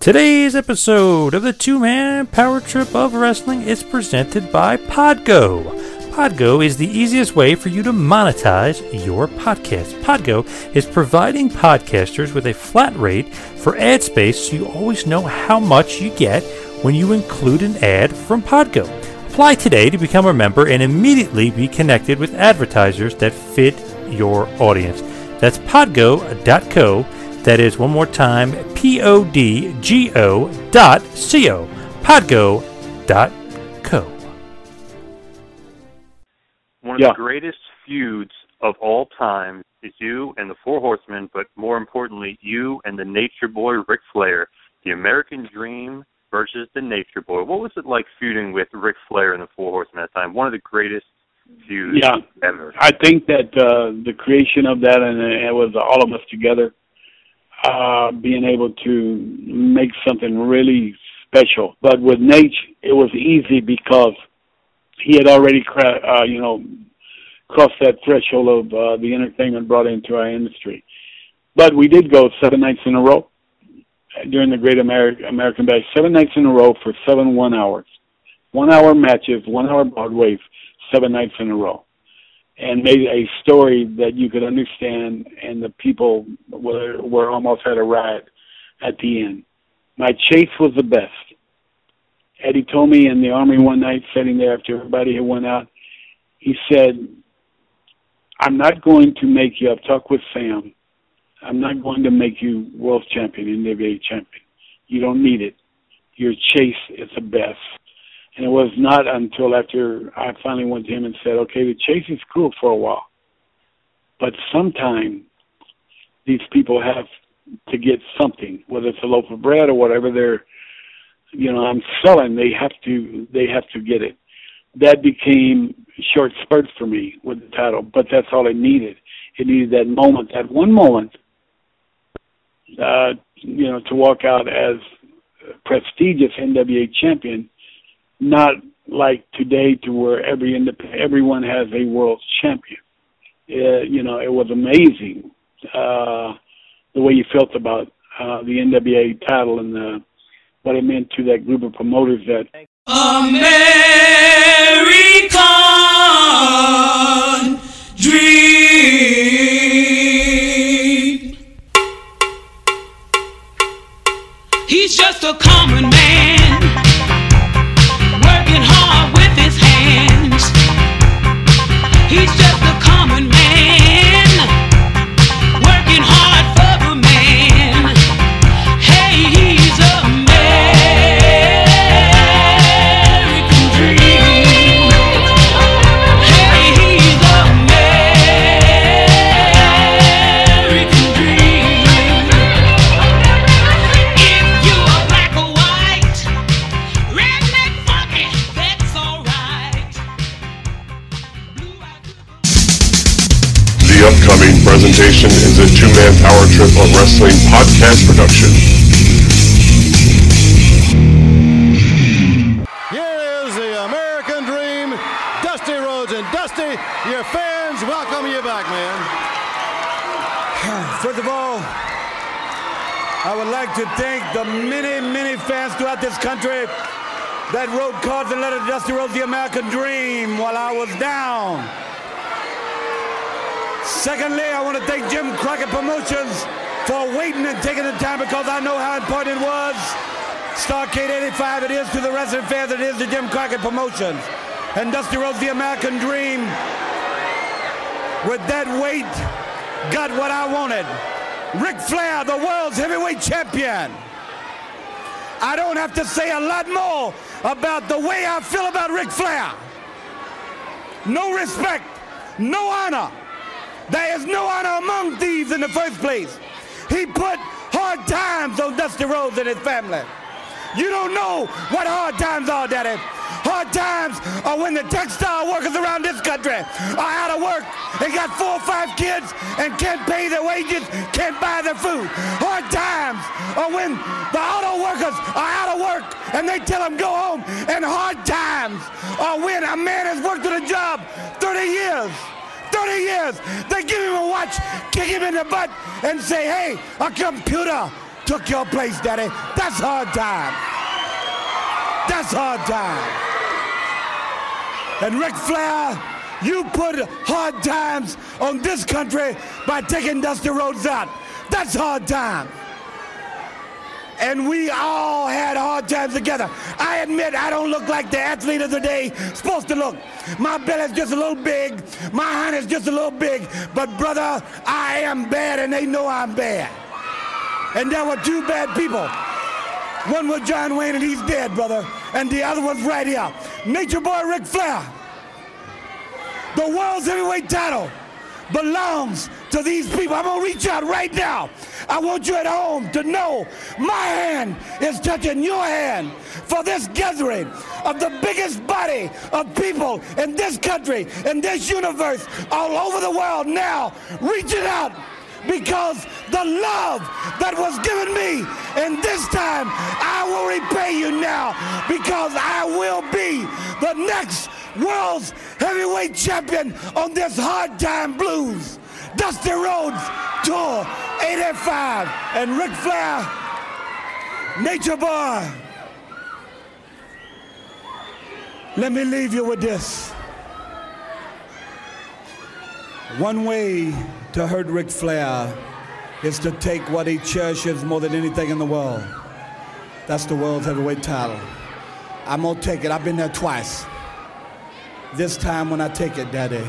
Today's episode of the two man power trip of wrestling is presented by Podgo. Podgo is the easiest way for you to monetize your podcast. Podgo is providing podcasters with a flat rate for ad space so you always know how much you get when you include an ad from Podgo. Apply today to become a member and immediately be connected with advertisers that fit your audience. That's podgo.co. That is one more time P O D G O dot C O. Podgo dot co. One of Yeah. the greatest feuds of all time is you and the Four Horsemen, but more importantly, you and the Nature Boy Ric Flair, the American Dream versus the Nature Boy. What was it like feuding with Ric Flair and the Four Horsemen at that time? One of the greatest feuds Yeah. ever. I think that uh, the creation of that and it was all of us together, uh, being able to make something really special. But with Naitch, it was easy because he had already, cra- uh, you know, crossed that threshold of uh, the entertainment brought into our industry. But we did go seven nights in a row during the Great Ameri- American Bash, seven nights in a row for seven one hours, one hour matches, one hour Broadway, seven nights in a row and made a story that you could understand, and the people were were almost at a riot at the end. My chase was the best. Eddie told me in the army one night, sitting there after everybody had went out, he said, "I'm not going to make you. I've talked with Sam. I'm not going to make you world champion, NWA champion. You don't need it. Your chase is the best." And it was not until after I finally went to him and said, okay, the chase is cool for a while. But sometime these people have to get something, whether it's a loaf of bread or whatever they're, you know, I'm selling, they have to, they have to get it. That became short spurt for me with the title, but that's all it needed. It needed that moment, that one moment, uh, you know, to walk out as prestigious NWA champion not like today to where every everyone has a world champion. Uh, you know, it was amazing uh, the way you felt about uh, the NWA title and the, what it meant to that group of promoters that American dream. Is a two-man power trip of wrestling podcast production. Here is the American Dream, Dusty Rhodes. And Dusty, your fans welcome you back, man. First of all, I would like to thank the many, many fans throughout this country that wrote cards and letters to Dusty Rhodes, the American Dream, while I was down. Secondly, I want to thank Jim Crockett Promotions for waiting and taking the time because I know how important it was. Starcade 85 it is to the wrestling fans, it is to Jim Crockett Promotions. And Dusty Rhodes, the American Dream, with that weight, got what I wanted. Ric Flair, the world's heavyweight champion. I don't have to say a lot more about the way I feel about Ric Flair. No respect, no honor. There is no honor among thieves in the first place. He put hard times on Dusty Rhodes and his family. You don't know what hard times are, Daddy. Hard times are when the textile workers around this country are out of work and got four or five kids and can't pay their wages, can't buy their food. Hard times are when the auto workers are out of work and they tell them go home. And hard times are when a man has worked at a job 30 years. 30 years. They give him a watch, kick him in the butt, and say, hey, a computer took your place, Daddy. That's hard time. That's hard time. And Ric Flair, you put hard times on this country by taking Dusty Rhodes out. That's hard time. And we all had hard times together. I admit I don't look like the athlete of the day supposed to look. My belly's just a little big, my hand is just a little big, but brother, I am bad and they know I'm bad. And there were two bad people. One was John Wayne and he's dead, brother. And the other one's right here. Nature Boy Ric Flair. The world's heavyweight title belongs to these people. I'm gonna reach out right now. I want you at home to know my hand is touching your hand for this gathering of the biggest body of people in this country, in this universe, all over the world now, reaching out because the love that was given me and this time I will repay you now because I will be the next world's heavyweight champion on this hard time blues. Dusty Rhodes Tour 85 and Ric Flair, Nature Boy. Let me leave you with this. One way to hurt Ric Flair is to take what he cherishes more than anything in the world. That's the world's heavyweight title. I'm gonna take it. I've been there twice. This time when I take it, Daddy,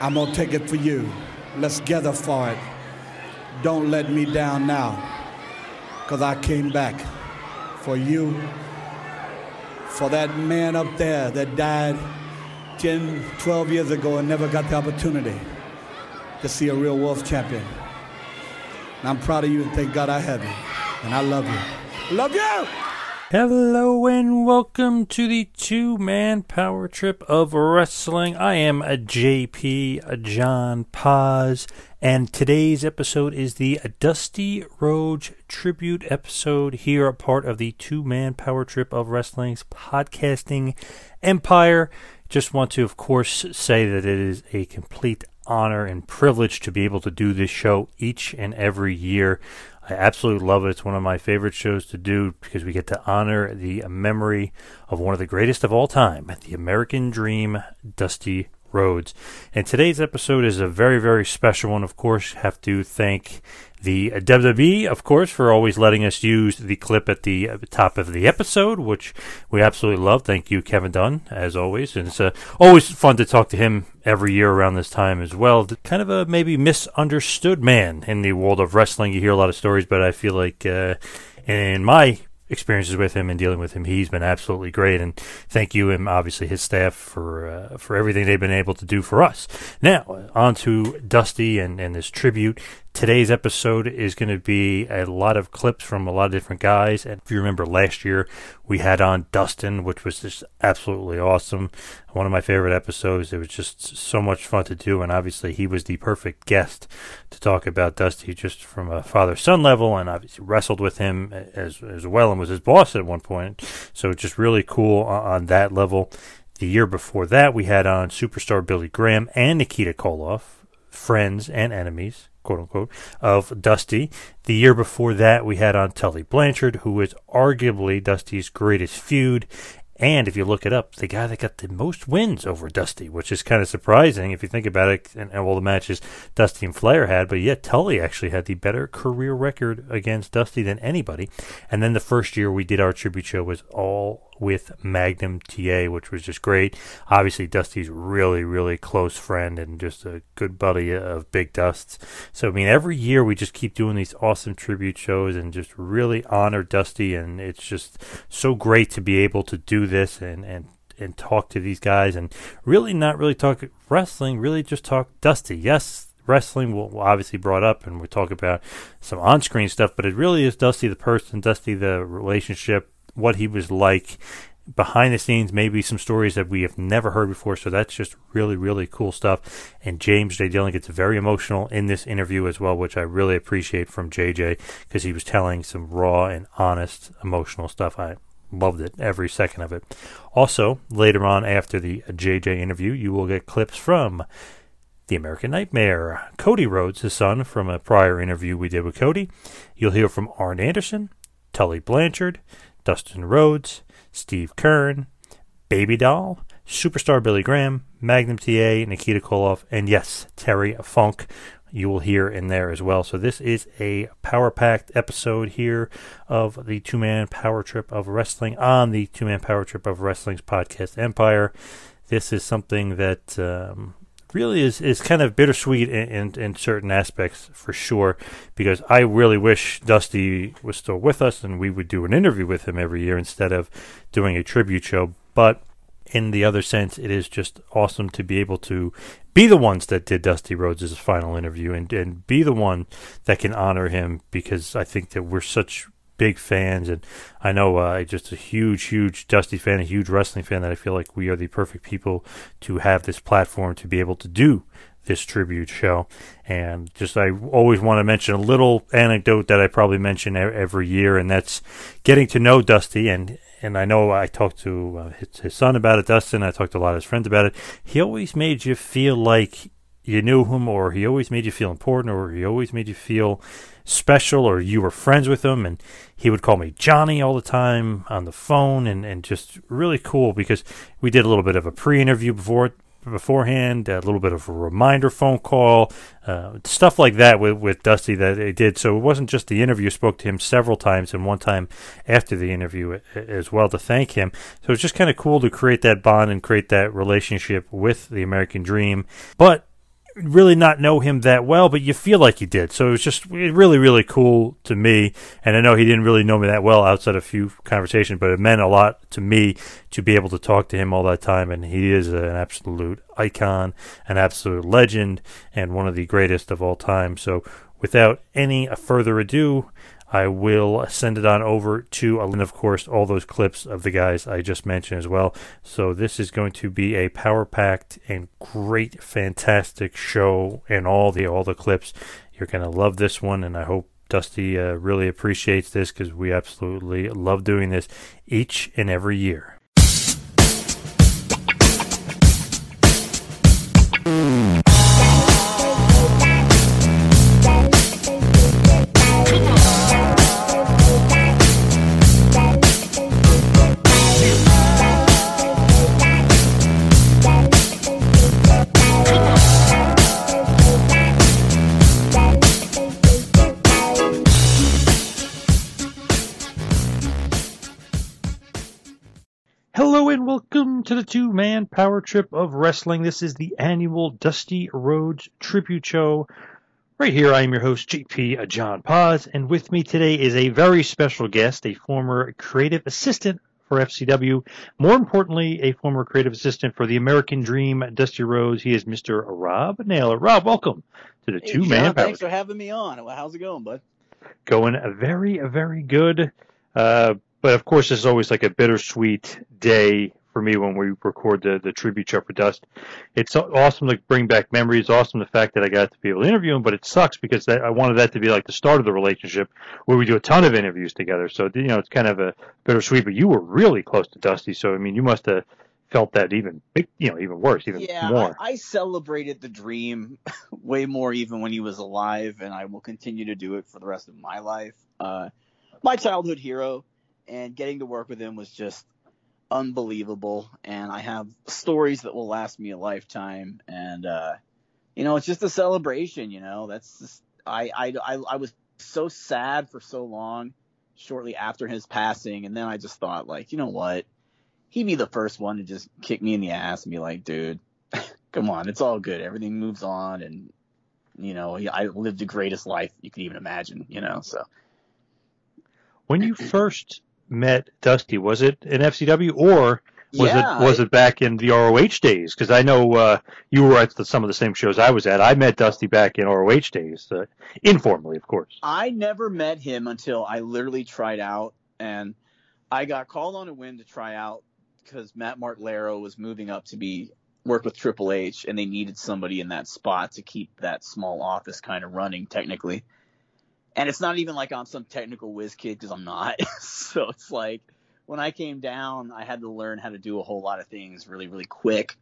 I'm gonna take it for you. Let's gather for it. Don't let me down now, because I came back for you, for that man up there that died 10, 12 years ago and never got the opportunity to see a real Wolf champion. And I'm proud of you and thank God I have you. And I love you. Love you! Hello and welcome to the two man power trip of wrestling. I am a JP a John Paz, and today's episode is the Dusty Rhodes tribute episode here, a part of the two man power trip of wrestling's podcasting empire. Just want to, of course, say that it is a complete honor and privilege to be able to do this show each and every year. I absolutely love it. It's one of my favorite shows to do because we get to honor the memory of one of the greatest of all time, the American Dream, Dusty Rhodes. And today's episode is a very, very special one. Of course, have to thank the WWE, of course, for always letting us use the clip at the top of the episode, which we absolutely love. Thank you, Kevin Dunn, as always. And it's uh, always fun to talk to him every year around this time as well. Kind of a maybe misunderstood man in the world of wrestling. You hear a lot of stories, but I feel like uh, in my experiences with him and dealing with him, he's been absolutely great. And thank you and obviously his staff for uh, for everything they've been able to do for us. Now on to Dusty and and this tribute. Today's episode is going to be a lot of clips from a lot of different guys. And if you remember last year, we had on Dustin, which was just absolutely awesome. One of my favorite episodes. It was just so much fun to do. And obviously, he was the perfect guest to talk about Dusty just from a father son level. And obviously, wrestled with him as, as well and was his boss at one point. So just really cool on, on that level. The year before that, we had on superstar Billy Graham and Nikita Koloff, friends and enemies quote unquote, of Dusty. The year before that, we had on Tully Blanchard, who was arguably Dusty's greatest feud. And if you look it up, the guy that got the most wins over Dusty, which is kind of surprising if you think about it, and, and all the matches Dusty and Flair had. But yet, Tully actually had the better career record against Dusty than anybody. And then the first year we did our tribute show was all with Magnum TA, which was just great. Obviously, Dusty's really, really close friend and just a good buddy of Big Dust's. So, I mean, every year we just keep doing these awesome tribute shows and just really honor Dusty. And it's just so great to be able to do this and, and and talk to these guys and really not really talk wrestling, really just talk Dusty. Yes, wrestling will obviously brought up and we talk about some on-screen stuff, but it really is Dusty the person, Dusty the relationship, what he was like behind the scenes, maybe some stories that we have never heard before. So that's just really, really cool stuff. And James J. Dillon gets very emotional in this interview as well, which I really appreciate from JJ because he was telling some raw and honest emotional stuff. I loved it, every second of it. Also, later on after the JJ interview, you will get clips from the American Nightmare, Cody Rhodes, his son, from a prior interview we did with Cody. You'll hear from Arn Anderson, Tully Blanchard, Dustin Rhodes, Steve Keirn, Baby Doll, Superstar Billy Graham, Magnum TA, Nikita Koloff, and yes, Terry Funk. You will hear in there as well. So, this is a power packed episode here of the two man power trip of wrestling on the two man power trip of wrestling's podcast Empire. This is something that um, really is, is kind of bittersweet in, in, in, certain aspects for sure because I really wish Dusty was still with us and we would do an interview with him every year instead of doing a tribute show. But in the other sense, it is just awesome to be able to be the ones that did Dusty Rhodes' final interview and, and be the one that can honor him because I think that we're such big fans and I know uh, just a huge, huge Dusty fan, a huge wrestling fan that I feel like we are the perfect people to have this platform to be able to do this tribute show. And just I always want to mention a little anecdote that I probably mention every year, and that's getting to know Dusty and and I know I talked to uh, his, his, son about it, Dustin. I talked to a lot of his friends about it. He always made you feel like you knew him, or he always made you feel important, or he always made you feel special, or you were friends with him. And he would call me Johnny all the time on the phone, and, and just really cool because we did a little bit of a pre interview before beforehand, a little bit of a reminder phone call, uh, stuff like that with, with Dusty that they did. So it wasn't just the interview, spoke to him several times and one time after the interview as well to thank him. So it's just kind of cool to create that bond and create that relationship with the American Dream. But really not know him that well, but you feel like you did. So it was just really, really cool to me. And I know he didn't really know me that well outside a few conversations, but it meant a lot to me to be able to talk to him all that time. And he is an absolute icon, an absolute legend, and one of the greatest of all time. So without any further ado, I will send it on over to, and of course, all those clips of the guys I just mentioned as well. So this is going to be a power packed and great, fantastic show, and all the all the clips. You're gonna love this one, and I hope Dusty uh, really appreciates this because we absolutely love doing this each and every year. To the two man power trip of wrestling. This is the annual Dusty Rhodes tribute show. Right here, I am your host, JP John Paz, and with me today is a very special guest, a former creative assistant for FCW. More importantly, a former creative assistant for the American Dream, Dusty Rhodes. He is Mr. Rob Naylor. Rob, welcome to the hey, two man power. Thanks for having me on. How's it going, bud? Going very, very good. Uh, but of course, it's always like a bittersweet day for me when we record the, the tribute show for Dust. It's awesome to bring back memories. Awesome the fact that I got to be able to interview him, but it sucks because that, I wanted that to be like the start of the relationship where we do a ton of interviews together. So you know, it's kind of a bittersweet. But you were really close to Dusty, so I mean, you must have felt that even you know even worse, even yeah, more. I, I celebrated the dream way more even when he was alive, and I will continue to do it for the rest of my life. Uh, my childhood hero, and getting to work with him was just unbelievable and I have stories that will last me a lifetime and uh you know it's just a celebration you know? That's just I I I, I was so sad for so long shortly after his passing and then I just thought like you know what? He'd be the first one to just kick me in the ass and be like dude come on it's all good. Everything moves on and you know I lived the greatest life you could even imagine you know so. When you first met Dusty? Was it in FCW or was yeah, it was I, it back in the ROH days? Because I know uh, you were at the, some of the same shows I was at. I met Dusty back in ROH days, uh, informally, of course. I never met him until I literally tried out, and I got called on a win to try out because Matt Martlaro was moving up to be work with Triple H, and they needed somebody in that spot to keep that small office kind of running technically. And it's not even like I'm some technical whiz kid because I'm not. so it's like when I came down, I had to learn how to do a whole lot of things really, really quick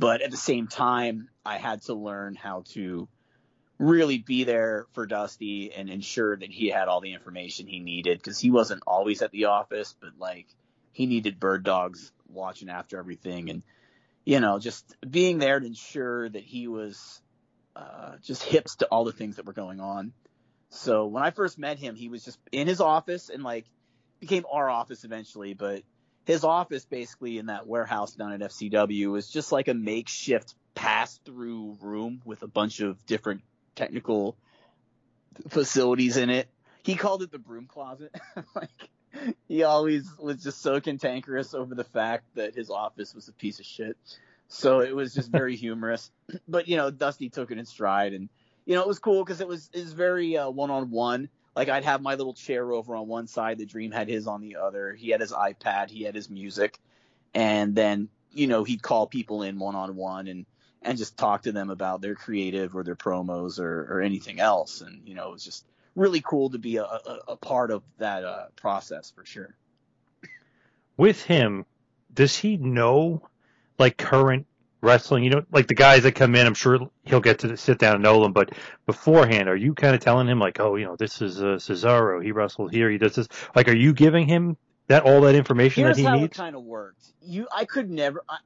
but at the same time, I had to learn how to really be there for Dusty and ensure that he had all the information he needed because he wasn't always at the office, but like he needed bird dogs watching after everything and you know just being there to ensure that he was uh, just hips to all the things that were going on. So when I first met him, he was just in his office and like became our office eventually, but his office basically in that warehouse down at FCW was just like a makeshift pass through room with a bunch of different technical facilities in it. He called it the broom closet. like he always was just so cantankerous over the fact that his office was a piece of shit. So it was just very humorous. But you know, Dusty took it in stride, and you know it was cool because it was it was very one on one. Like I'd have my little chair over on one side, the Dream had his on the other. He had his iPad, he had his music, and then you know he'd call people in one on one and and just talk to them about their creative or their promos or or anything else. And you know it was just really cool to be a, a, a part of that uh, process for sure. With him, does he know like current wrestling? You know, like the guys that come in, I'm sure he'll get to sit down and know them. But beforehand, are you kind of telling him like, oh, you know, this is uh, Cesaro. He wrestled here. He does this. Like, are you giving him that all that information Here's that he how needs? it kind of worked. You, I could never, I,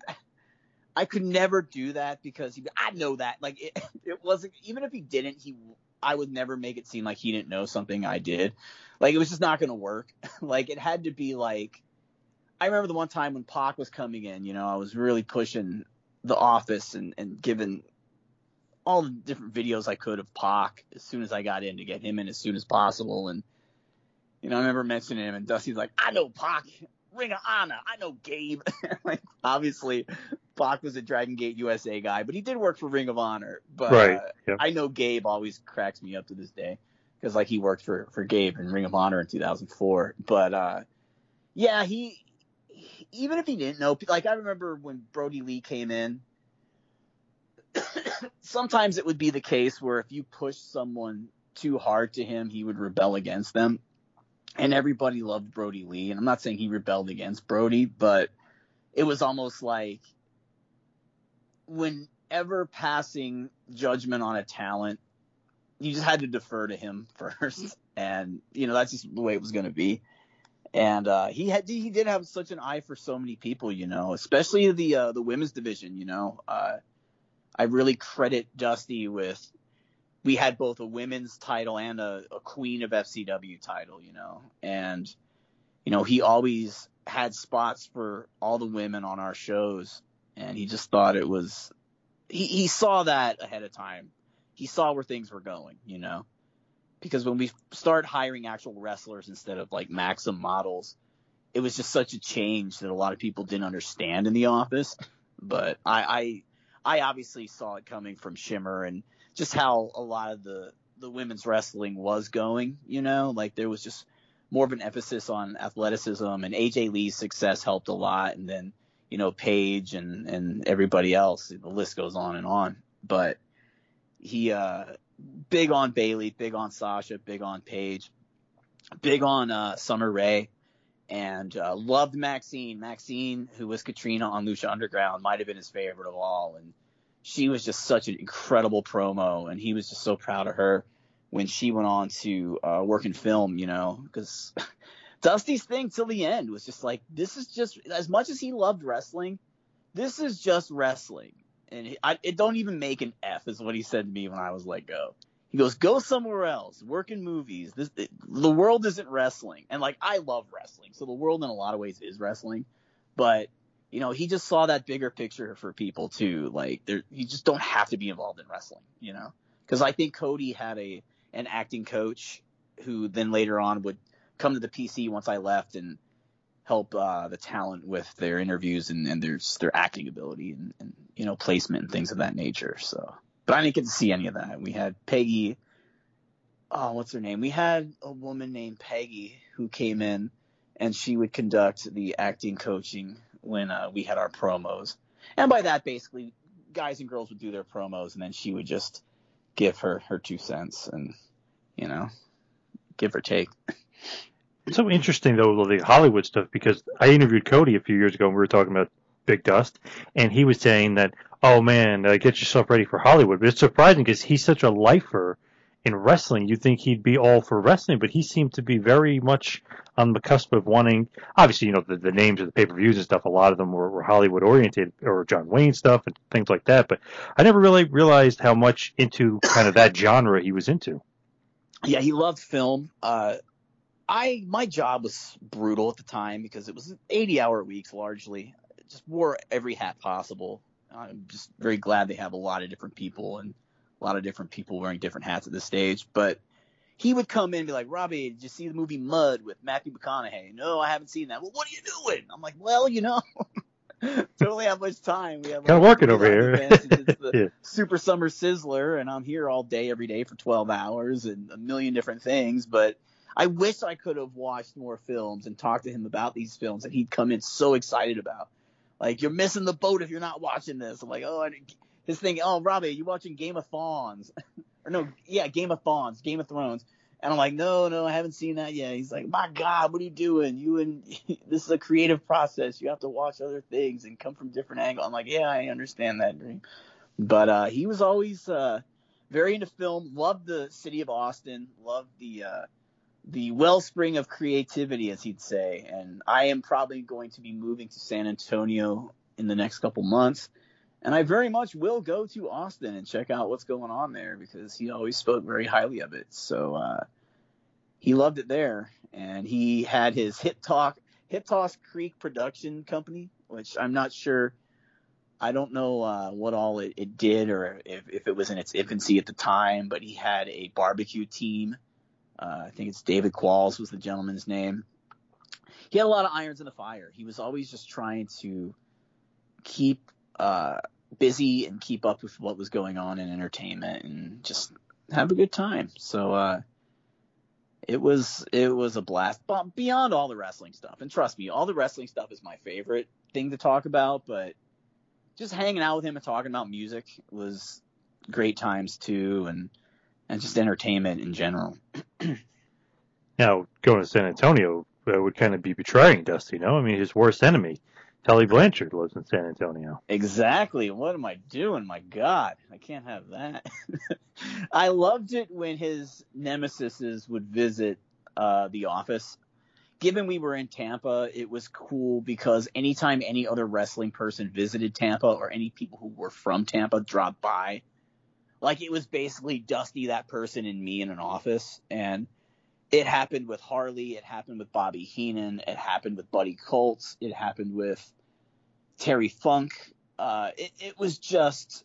I could never do that because he, I know that. Like it, it wasn't even if he didn't, he, I would never make it seem like he didn't know something I did. Like it was just not going to work. like it had to be like, I remember the one time when Pac was coming in. You know, I was really pushing the office and and giving all the different videos I could of Pac as soon as I got in to get him in as soon as possible. And you know, I remember mentioning him, and Dusty's like, "I know Pac, Ring of Honor. I know Gabe." like, obviously, Pac was a Dragon Gate USA guy, but he did work for Ring of Honor. But Right, uh, yeah. I know Gabe always cracks me up to this day because like he worked for for Gabe in Ring of Honor in 2004. But uh, yeah, he even if he didn't know, like I remember when Brodie Lee came in. sometimes it would be the case where if you pushed someone too hard to him, he would rebel against them. And everybody loved Brodie Lee. And I'm not saying he rebelled against Brodie, but it was almost like whenever passing judgment on a talent, you just had to defer to him first. And, you know, that's just the way it was going to be. And uh, he had he did have such an eye for so many people, you know, especially the uh, the women's division. You know, uh, I really credit Dusty with we had both a women's title and a, a Queen of FCW title, you know, and you know he always had spots for all the women on our shows, and he just thought it was he he saw that ahead of time. He saw where things were going, you know because when we start hiring actual wrestlers instead of like Maxim models, it was just such a change that a lot of people didn't understand in the office. But I, I, I obviously saw it coming from Shimmer and just how a lot of the the women's wrestling was going. You know, like there was just more of an emphasis on athleticism, and AJ Lee's success helped a lot, and then you know Paige and and everybody else. The list goes on and on. But he uh big on Bayley, big on Sasha, big on Paige, big on uh, Summer Rae, and uh, loved Maxine. Maxine, who was Catrina on Lucha Underground, might have been his favorite of all, and she was just such an incredible promo, and he was just so proud of her when she went on to uh, work in film, you know, because Dusty's thing till the end was just like, this is just as much as he loved wrestling, this is just wrestling and he, I, it don't even make an F is what he said to me when I was let go. He goes, go somewhere else, work in movies. This it, the world isn't wrestling, and like I love wrestling, so the world in a lot of ways is wrestling, but you know he just saw that bigger picture for people too. Like there, you just don't have to be involved in wrestling, you know. Because I think Cody had a an acting coach who then later on would come to the PC once I left and help uh, the talent with their interviews and, and their their acting ability and, and you know placement and things of that nature. So, but I didn't get to see any of that. We had Peggy. Oh, what's her name? We had a woman named Peggy who came in, and she would conduct the acting coaching when uh, we had our promos. And by that, basically, guys and girls would do their promos, and then she would just give her her two cents and you know give or take. It's so interesting though the Hollywood stuff because I interviewed Cody a few years ago and we were talking about Big Dust and he was saying that oh man, uh, get yourself ready for Hollywood. But it's surprising because he's such a lifer in wrestling. You'd think he'd be all for wrestling, but he seemed to be very much on the cusp of wanting. Obviously, you know the, the names of the pay per views and stuff. A lot of them were, were Hollywood oriented or John Wayne stuff and things like that. But I never really realized how much into kind of that genre he was into. Yeah, he loved film. Uh, I my job was brutal at the time because it was 80 hour weeks largely. Just wore every hat possible. I'm just very glad they have a lot of different people and a lot of different people wearing different hats at this stage. But he would come in and be like, Robbie, did you see the movie Mud with Matthew McConaughey? No, I haven't seen that. Well, what are you doing? I'm like, well, you know, don't have much time. We have Kinda like, working over here. It's the Yeah. Super Summer Sizzler, and I'm here all day, every day for 12 hours and a million different things. But I wish I could have watched more films and talked to him about these films that he'd come in so excited about. Like, you're missing the boat if you're not watching this. I'm like, oh, I his thing, oh, Robbie, you watching Game of Thrones? or no, yeah, Game of Thrones, Game of Thrones. And I'm like, no, no, I haven't seen that yet. He's like, my God, what are you doing? You and this is a creative process. You have to watch other things and come from different angles. I'm like, yeah, I understand that dream. But uh, he was always uh, very into film. Loved the city of Austin. Loved the uh, the wellspring of creativity, as he'd say. And I am probably going to be moving to San Antonio in the next couple months. And I very much will go to Austin and check out what's going on there because he always spoke very highly of it. So uh, he loved it there. And he had his Hip Talk, Hip Toss Creek production company, which I'm not sure. I don't know uh, what all it, it did or if, if it was in its infancy at the time, but he had a barbecue team. Uh, I think it's David Qualls was the gentleman's name. He had a lot of irons in the fire. He was always just trying to keep uh, busy and keep up with what was going on in entertainment and just have a good time. So uh, it was it was a blast. But beyond all the wrestling stuff, and trust me, all the wrestling stuff is my favorite thing to talk about. But just hanging out with him and talking about music was great times too, and and just entertainment in general. Now, going to San Antonio would kind of be betraying Dusty, no? I mean, his worst enemy, Tully Blanchard, lives in San Antonio. Exactly. What am I doing? My God, I can't have that. I loved it when his nemesises would visit uh, the office. Given we were in Tampa, it was cool because anytime any other wrestling person visited Tampa or any people who were from Tampa dropped by, like it was basically Dusty, that person, and me in an office. And it happened with Harley. It happened with Bobby Heenan. It happened with Buddy Colts. It happened with Terry Funk. Uh, it, it was just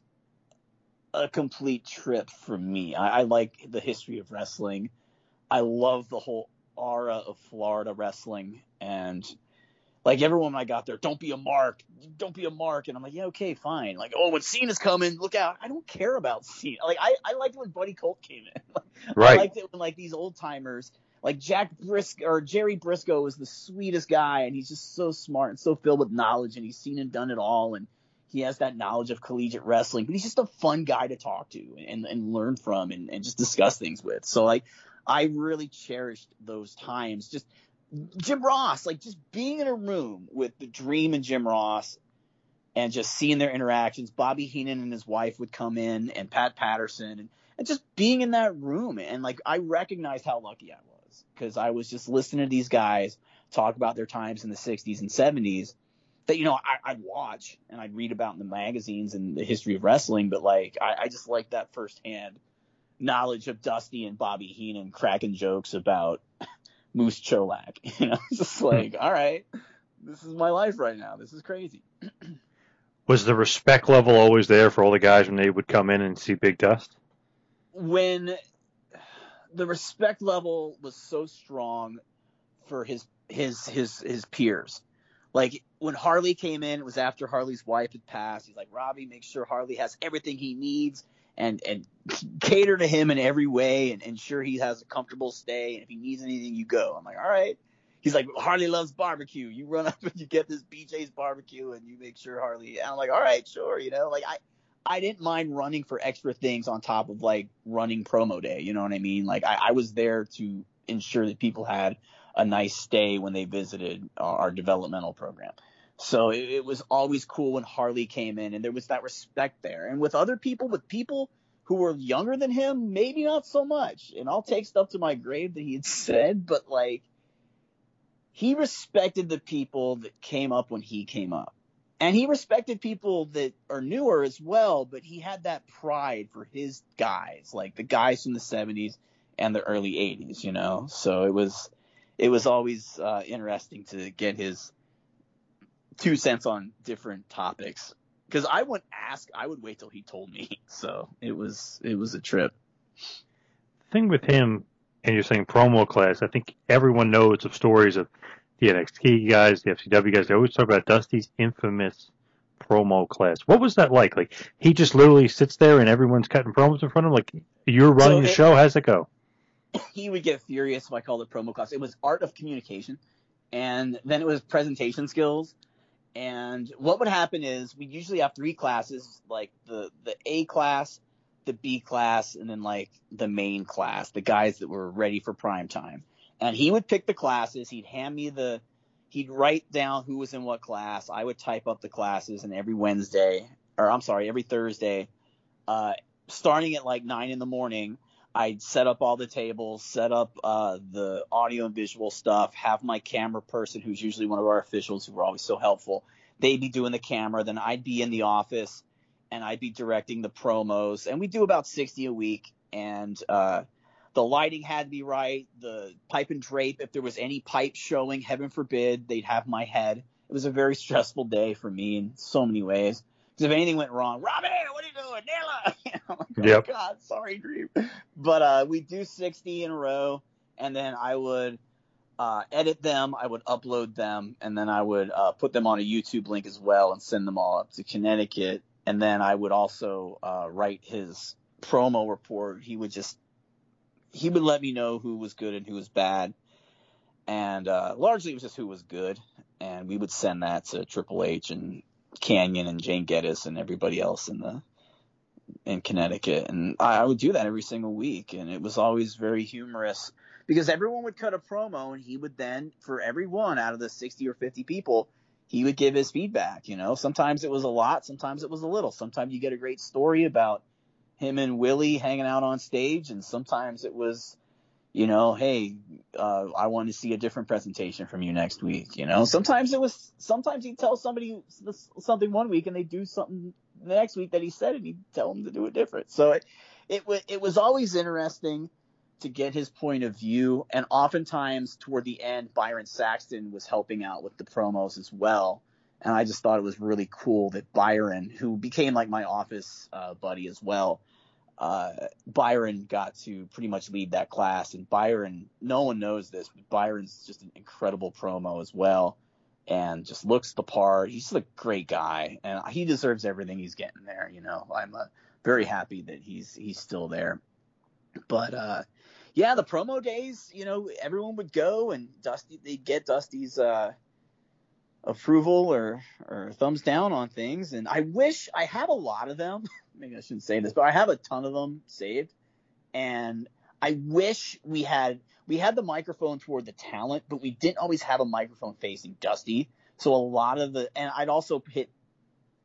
a complete trip for me. I, I like the history of wrestling. I love the whole aura of Florida wrestling and like everyone when I got there, don't be a mark, don't be a mark, and I'm like, yeah, okay, fine. Like, oh, when Cena's coming, look out. I don't care about Cena. Like, I, I liked when Buddy Colt came in. Right. I liked it when like these old timers, like Jack Briscoe or Jerry Briscoe is the sweetest guy, and he's just so smart and so filled with knowledge, and he's seen and done it all, and he has that knowledge of collegiate wrestling. But he's just a fun guy to talk to and and learn from and, and just discuss things with. So like, I really cherished those times. Just Jim Ross, like just being in a room with the Dream and Jim Ross and just seeing their interactions. Bobby Heenan and his wife would come in and Pat Patterson and, and just being in that room. And like, I recognized how lucky I was because I was just listening to these guys talk about their times in the 60s and 70s that, you know, I, I'd watch and I'd read about in the magazines and the history of wrestling. But like, I, I just like that firsthand knowledge of Dusty and Bobby Heenan cracking jokes about Moose Cholak. You know, it's just hmm. like, all right, this is my life right now. This is crazy. Was the respect level always there for all the guys when they would come in and see Big Dust? When the respect level was so strong for his his his his peers. Like when Harley came in, it was after Harley's wife had passed. He's like, Robbie, make sure Harley has everything he needs and and cater to him in every way and ensure he has a comfortable stay. And if he needs anything, you go. I'm like, all right. He's like, Harley loves barbecue. You run up and you get this BJ's barbecue and you make sure Harley. And I'm like, all right, sure. You know, like I, I didn't mind running for extra things on top of like running promo day. You know what I mean? Like I, I was there to ensure that people had a nice stay when they visited our, our developmental program. So it, it was always cool when Harley came in, and there was that respect there. And with other people, with people who were younger than him, maybe not so much. And I'll take stuff to my grave that he had said, but like he respected the people that came up when he came up. And he respected people that are newer as well, but he had that pride for his guys, like the guys from the 70s and the early 80s, you know? So it was it was always uh, interesting to get his two cents on different topics because I wouldn't ask. I would wait till he told me. So it was it was a trip. thing with him, and you're saying promo class, I think everyone knows of stories of the NXT guys, the FCW guys. They always talk about Dusty's infamous promo class. What was that like? Like he just literally sits there and everyone's cutting promos in front of him. Like you're running So the it- show. How's it go? He would get furious if I called it promo class. It was art of communication, and then it was presentation skills. And what would happen is we usually have three classes, like the the A class, the B class, and then like the main class, the guys that were ready for prime time. And he would pick the classes. He'd hand me the, he'd write down who was in what class. I would type up the classes, and every Wednesday, or I'm sorry, every Thursday, uh, starting at like nine in the morning, I'd set up all the tables, set up uh, the audio and visual stuff, have my camera person, who's usually one of our officials who were always so helpful. They'd be doing the camera, then I'd be in the office and I'd be directing the promos. And we do about 60 a week. And uh, the lighting had to be right, the pipe and drape. If there was any pipe showing, heaven forbid, they'd have my head. It was a very stressful day for me in so many ways. If anything went wrong, Robbie, what are you doing? Naylor! You know, like, oh God, sorry, Dream. But uh, we do 60 in a row, and then I would uh, edit them, I would upload them, and then I would uh, put them on a YouTube link as well and send them all up to Connecticut. And then I would also uh, write his promo report. He would just he would let me know who was good and who was bad, and uh, largely it was just who was good. And we would send that to Triple H and Canyon and Jane Geddes and everybody else in the in Connecticut, and I, I would do that every single week, and it was always very humorous because everyone would cut a promo, and he would then, for every one out of the sixty or fifty people, he would give his feedback. You know, sometimes it was a lot, sometimes it was a little. Sometimes you get a great story about him and Willie hanging out on stage, and sometimes it was, you know, hey, uh, I want to see a different presentation from you next week. You know, sometimes it was, sometimes he'd tell somebody something one week, and they do something the next week that he said, and he'd tell them to do it different. So it, it it was always interesting to get his point of view, and oftentimes toward the end, Byron Saxton was helping out with the promos as well. And I just thought it was really cool that Byron, who became like my office uh, buddy as well, uh, Byron got to pretty much lead that class. And Byron, no one knows this, but Byron's just an incredible promo as well, and just looks the part. He's a great guy, and he deserves everything he's getting there. You know, I'm uh, very happy that he's he's still there. But uh, yeah, the promo days, you know, everyone would go and Dusty, they'd get Dusty's uh, approval or or thumbs down on things. And I wish I have a lot of them. Maybe I shouldn't say this, but I have a ton of them saved. And I wish we had we had the microphone toward the talent, but we didn't always have a microphone facing Dusty. So a lot of the and I'd also hit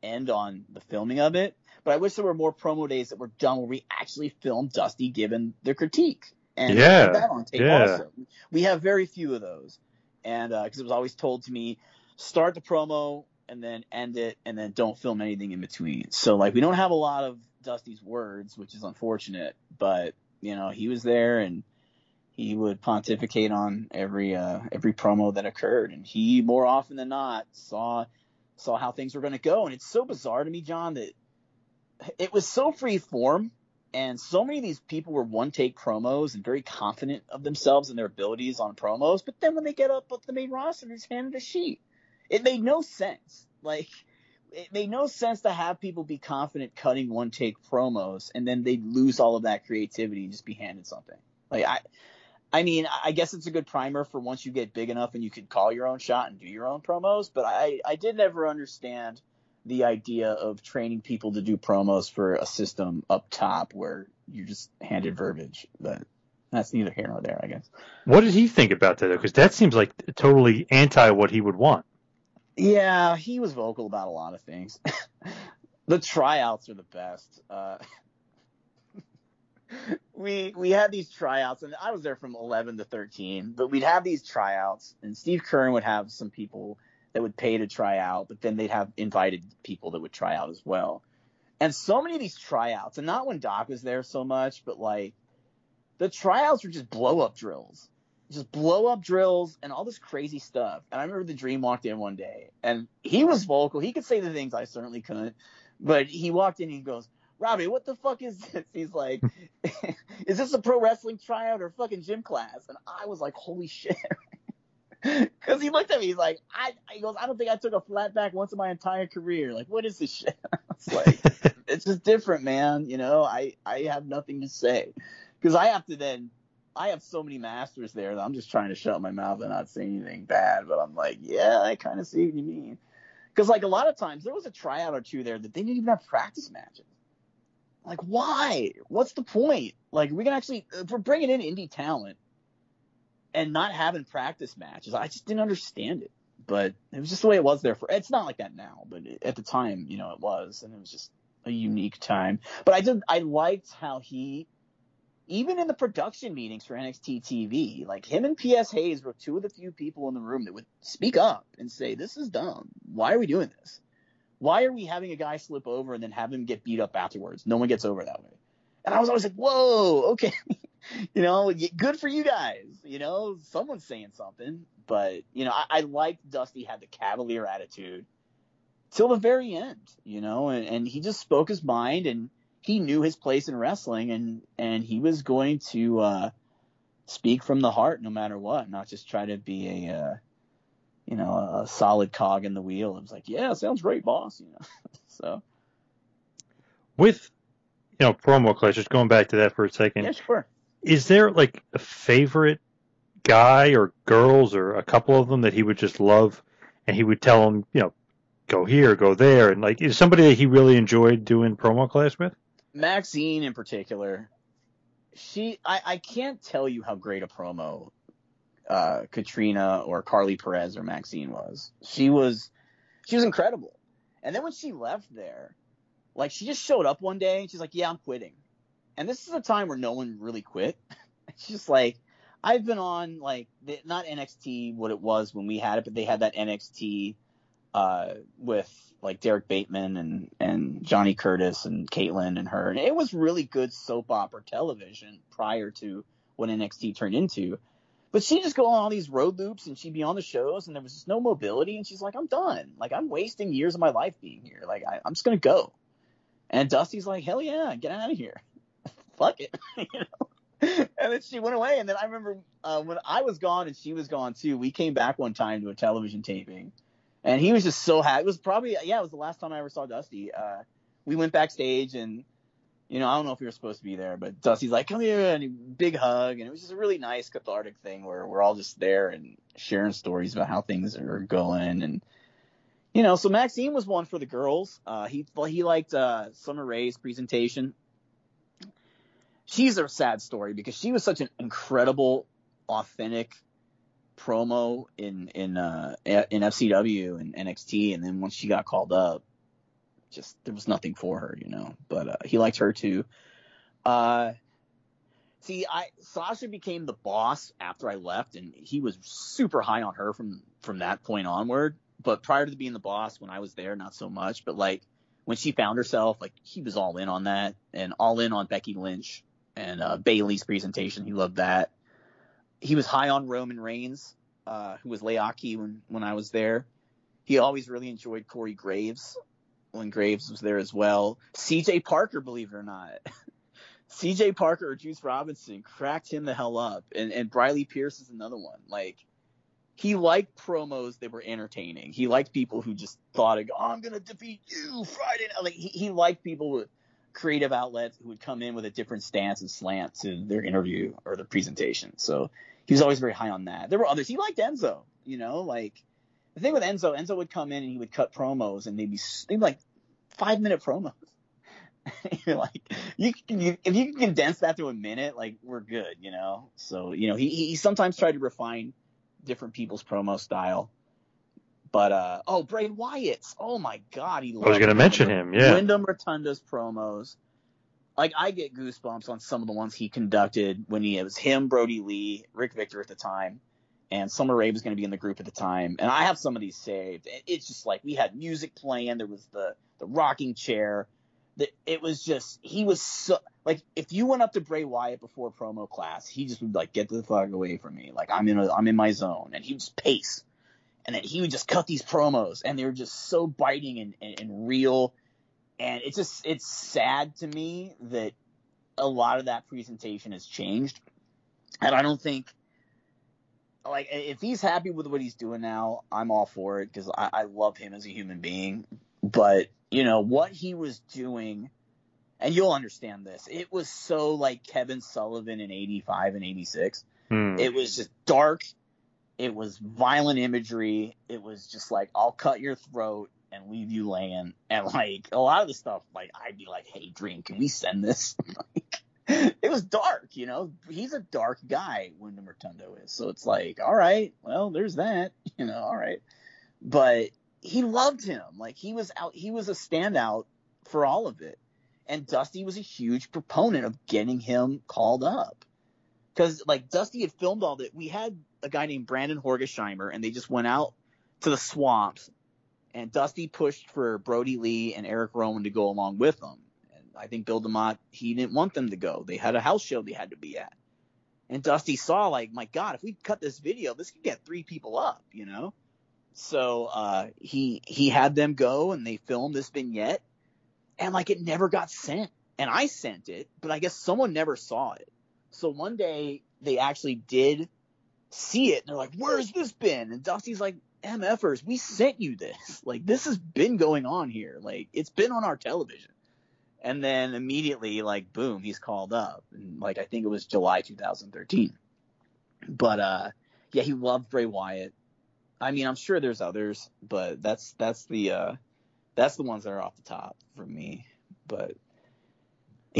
end on the filming of it. But I wish there were more promo days that were done where we actually filmed Dusty given the critique and Yeah, that on tape yeah. also. We have very few of those, and uh, because it was always told to me, start the promo and then end it, and then don't film anything in between. So like we don't have a lot of Dusty's words, which is unfortunate. But you know he was there and he would pontificate on every uh, every promo that occurred, and he more often than not saw saw how things were going to go. And it's so bizarre to me, John, that it was so free form, and so many of these people were one take promos and very confident of themselves and their abilities on promos. But then when they get up with the main roster, they're just handed a sheet. It made no sense. Like it made no sense to have people be confident cutting one take promos and then they'd lose all of that creativity and just be handed something. Like I I mean, I guess it's a good primer for once you get big enough and you can call your own shot and do your own promos, but I I did never understand the idea of training people to do promos for a system up top where you're just handed verbiage. But that's neither here nor there, I guess. What did he think about that? Because that seems like totally anti what he would want. Yeah, he was vocal about a lot of things. the tryouts are the best. Uh, we we had these tryouts, and I was there from 11 to 13. But we'd have these tryouts, and Steve Keirn would have some people that would pay to try out, but then they'd have invited people that would try out as well. And so many of these tryouts, and not when Doc was there so much, but like the tryouts were just blow up drills, just blow up drills and all this crazy stuff. And I remember the Dream walked in one day, and he was vocal. He could say the things I certainly couldn't, but he walked in and he goes, Robbie, what the fuck is this? He's like, is this a pro wrestling tryout or fucking gym class? And I was like, holy shit. Cause he looked at me, he's like, I, he goes, I don't think I took a flat back once in my entire career. Like, what is this shit? it's like, it's just different, man. You know, I, I have nothing to say. Cause I have to then, I have so many masters there that I'm just trying to shut my mouth and not say anything bad. But I'm like, yeah, I kind of see what you mean. Cause like a lot of times there was a tryout or two there that they didn't even have practice matches. Like, why? What's the point? Like, we can actually, uh, if we're bringing in indie talent and not having practice matches, I just didn't understand it. But it was just the way it was there for, it's not like that now, but at the time, you know, it was, and it was just a unique time. But I did, I liked how he, even in the production meetings for NXT TV, like him and PS Hayes were two of the few people in the room that would speak up and say, this is dumb. Why are we doing this? Why are we having a guy slip over and then have him get beat up afterwards? No one gets over that way. And I was always like, whoa, okay. you know, good for you guys. You know, someone's saying something. But, you know, I, I liked Dusty had the cavalier attitude till the very end, you know, and, and he just spoke his mind and he knew his place in wrestling and, and he was going to, uh, speak from the heart no matter what, not just try to be a, uh, you know, a solid cog in the wheel. It was like, yeah, sounds great, boss. You know, so With you know promo clash, just going back to that for a second. yeah, sure. Is there like a favorite guy or girls or a couple of them that he would just love, and he would tell them, you know, go here, go there, and like is somebody that he really enjoyed doing promo clash with? Maxine in particular, she, I, I can't tell you how great a promo uh, Catrina or Karlee Perez or Maxine was. She was, she was incredible. And then when she left there, like she just showed up one day and she's like, yeah, I'm quitting. And this is a time where no one really quit. It's just like, I've been on like, not NXT what it was when we had it, but they had that NXT, uh, with like Derek Bateman and, and Johnny Curtis and Caitlyn and her. And it was really good soap opera television prior to what NXT turned into. But she'd just go on all these road loops and she'd be on the shows and there was just no mobility and she's like, I'm done. Like I'm wasting years of my life being here. Like I, I'm just gonna go. And Dusty's like, hell yeah, get out of here. Fuck it. you know? And then she went away. And then I remember uh, when I was gone and she was gone too, we came back one time to a television taping and he was just so happy. It was probably, yeah, it was the last time I ever saw Dusty. Uh, we went backstage and you know, I don't know if we were supposed to be there, but Dusty's like, come here, and he, big hug, and it was just a really nice cathartic thing where we're all just there and sharing stories about how things are going, and you know, so Maxine was one for the girls. Uh, he he liked uh, Summer Rae's presentation. She's a sad story because she was such an incredible, authentic promo in in uh, in FCW and NXT, and then once she got called up, just there was nothing for her, you know. But uh, he liked her too. Uh, see, I Sasha became the boss after I left, and he was super high on her from from that point onward. But prior to being the boss, when I was there, not so much. But like when she found herself, like he was all in on that, and all in on Becky Lynch and uh, Bayley's presentation. He loved that. He was high on Roman Reigns, uh, who was Leakee when when I was there. He always really enjoyed Corey Graves when Graves was there as well. CJ Parker, believe it or not. CJ Parker or Juice Robinson cracked him the hell up. And, and Briley Pierce is another one. Like, he liked promos that were entertaining. He liked people who just thought, oh, I'm to defeat you Friday night. Like, he, he liked people with creative outlets who would come in with a different stance and slant to their interview or their presentation. So he was always very high on that. There were others. He liked Enzo, you know, like, the thing with Enzo, Enzo would come in and he would cut promos and they'd be, they'd be like five minute promos. You're like, you, you, if you can condense that to a minute, like we're good, you know? So, you know, he, he sometimes tried to refine different people's promo style, But uh oh, Bray Wyatt's. Oh my God, he. I was going to mention him. Yeah. Windham Rotunda's promos. Like I get goosebumps on some of the ones he conducted when he it was him, Brodie Lee, Rick Victor at the time, and Summer Rae was going to be in the group at the time. And I have some of these saved. It's just like we had music playing. There was the the rocking chair. That it was just he was so like if you went up to Bray Wyatt before promo class, he just would like get the fuck away from me. Like I'm in a, I'm in my zone, and he would just pace, and then he would just cut these promos, and they were just so biting and, and, and real, and it's just it's sad to me that a lot of that presentation has changed, and I don't think like if he's happy with what he's doing now, I'm all for it because I, I love him as a human being. But you know what he was doing, and you'll understand this. It was so like Kevin Sullivan in '85 and '86. Hmm. It was just dark. It was violent imagery. It was just like I'll cut your throat and leave you laying. And like a lot of the stuff, like I'd be like, "Hey, Dream, can we send this?" like, it was dark, you know. He's a dark guy, Windham Rotunda is. So it's like, all right, well, there's that, you know, all right. But he loved him. Like he was out. He was a standout for all of it. And Dusty was a huge proponent of getting him called up because like Dusty had filmed all that. We had a guy named Brandon Horgesheimer, and they just went out to the swamps, and Dusty pushed for Brodie Lee and Eric Rowan to go along with them. And I think Bill DeMott he didn't want them to go. They had a house show they had to be at, and Dusty saw like, my God, if we cut this video, this could get three people up, you know. So uh, he he had them go, and they filmed this vignette, and like it never got sent. And I sent it, but I guess someone never saw it. So one day they actually did see it and they're like, where's this been? And Dusty's like, MFers, we sent you this. Like, this has been going on here. Like, it's been on our television. And then immediately, like, boom, he's called up. And like, I think it was July 2013. But, uh, yeah, he loved Bray Wyatt. I mean, I'm sure there's others, but that's, that's the, uh, that's the ones that are off the top for me. But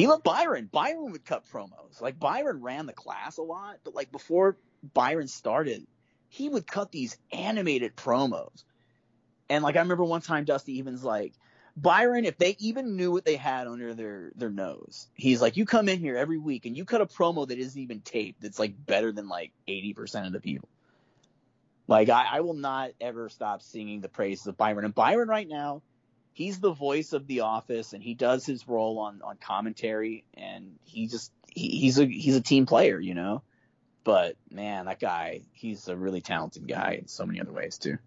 loved Byron. Byron would cut promos. Like Byron ran the class a lot, but like before Byron started, he would cut these animated promos. And like I remember one time Dusty Evans like Byron, if they even knew what they had under their their nose, he's like, you come in here every week and you cut a promo that isn't even taped. That's like better than like eighty percent of the people. Like I, I will not ever stop singing the praises of Byron. And Byron right now, he's the voice of the office and he does his role on on commentary and he just he, he's a he's a team player you know? But man that guy he's a really talented guy in so many other ways too.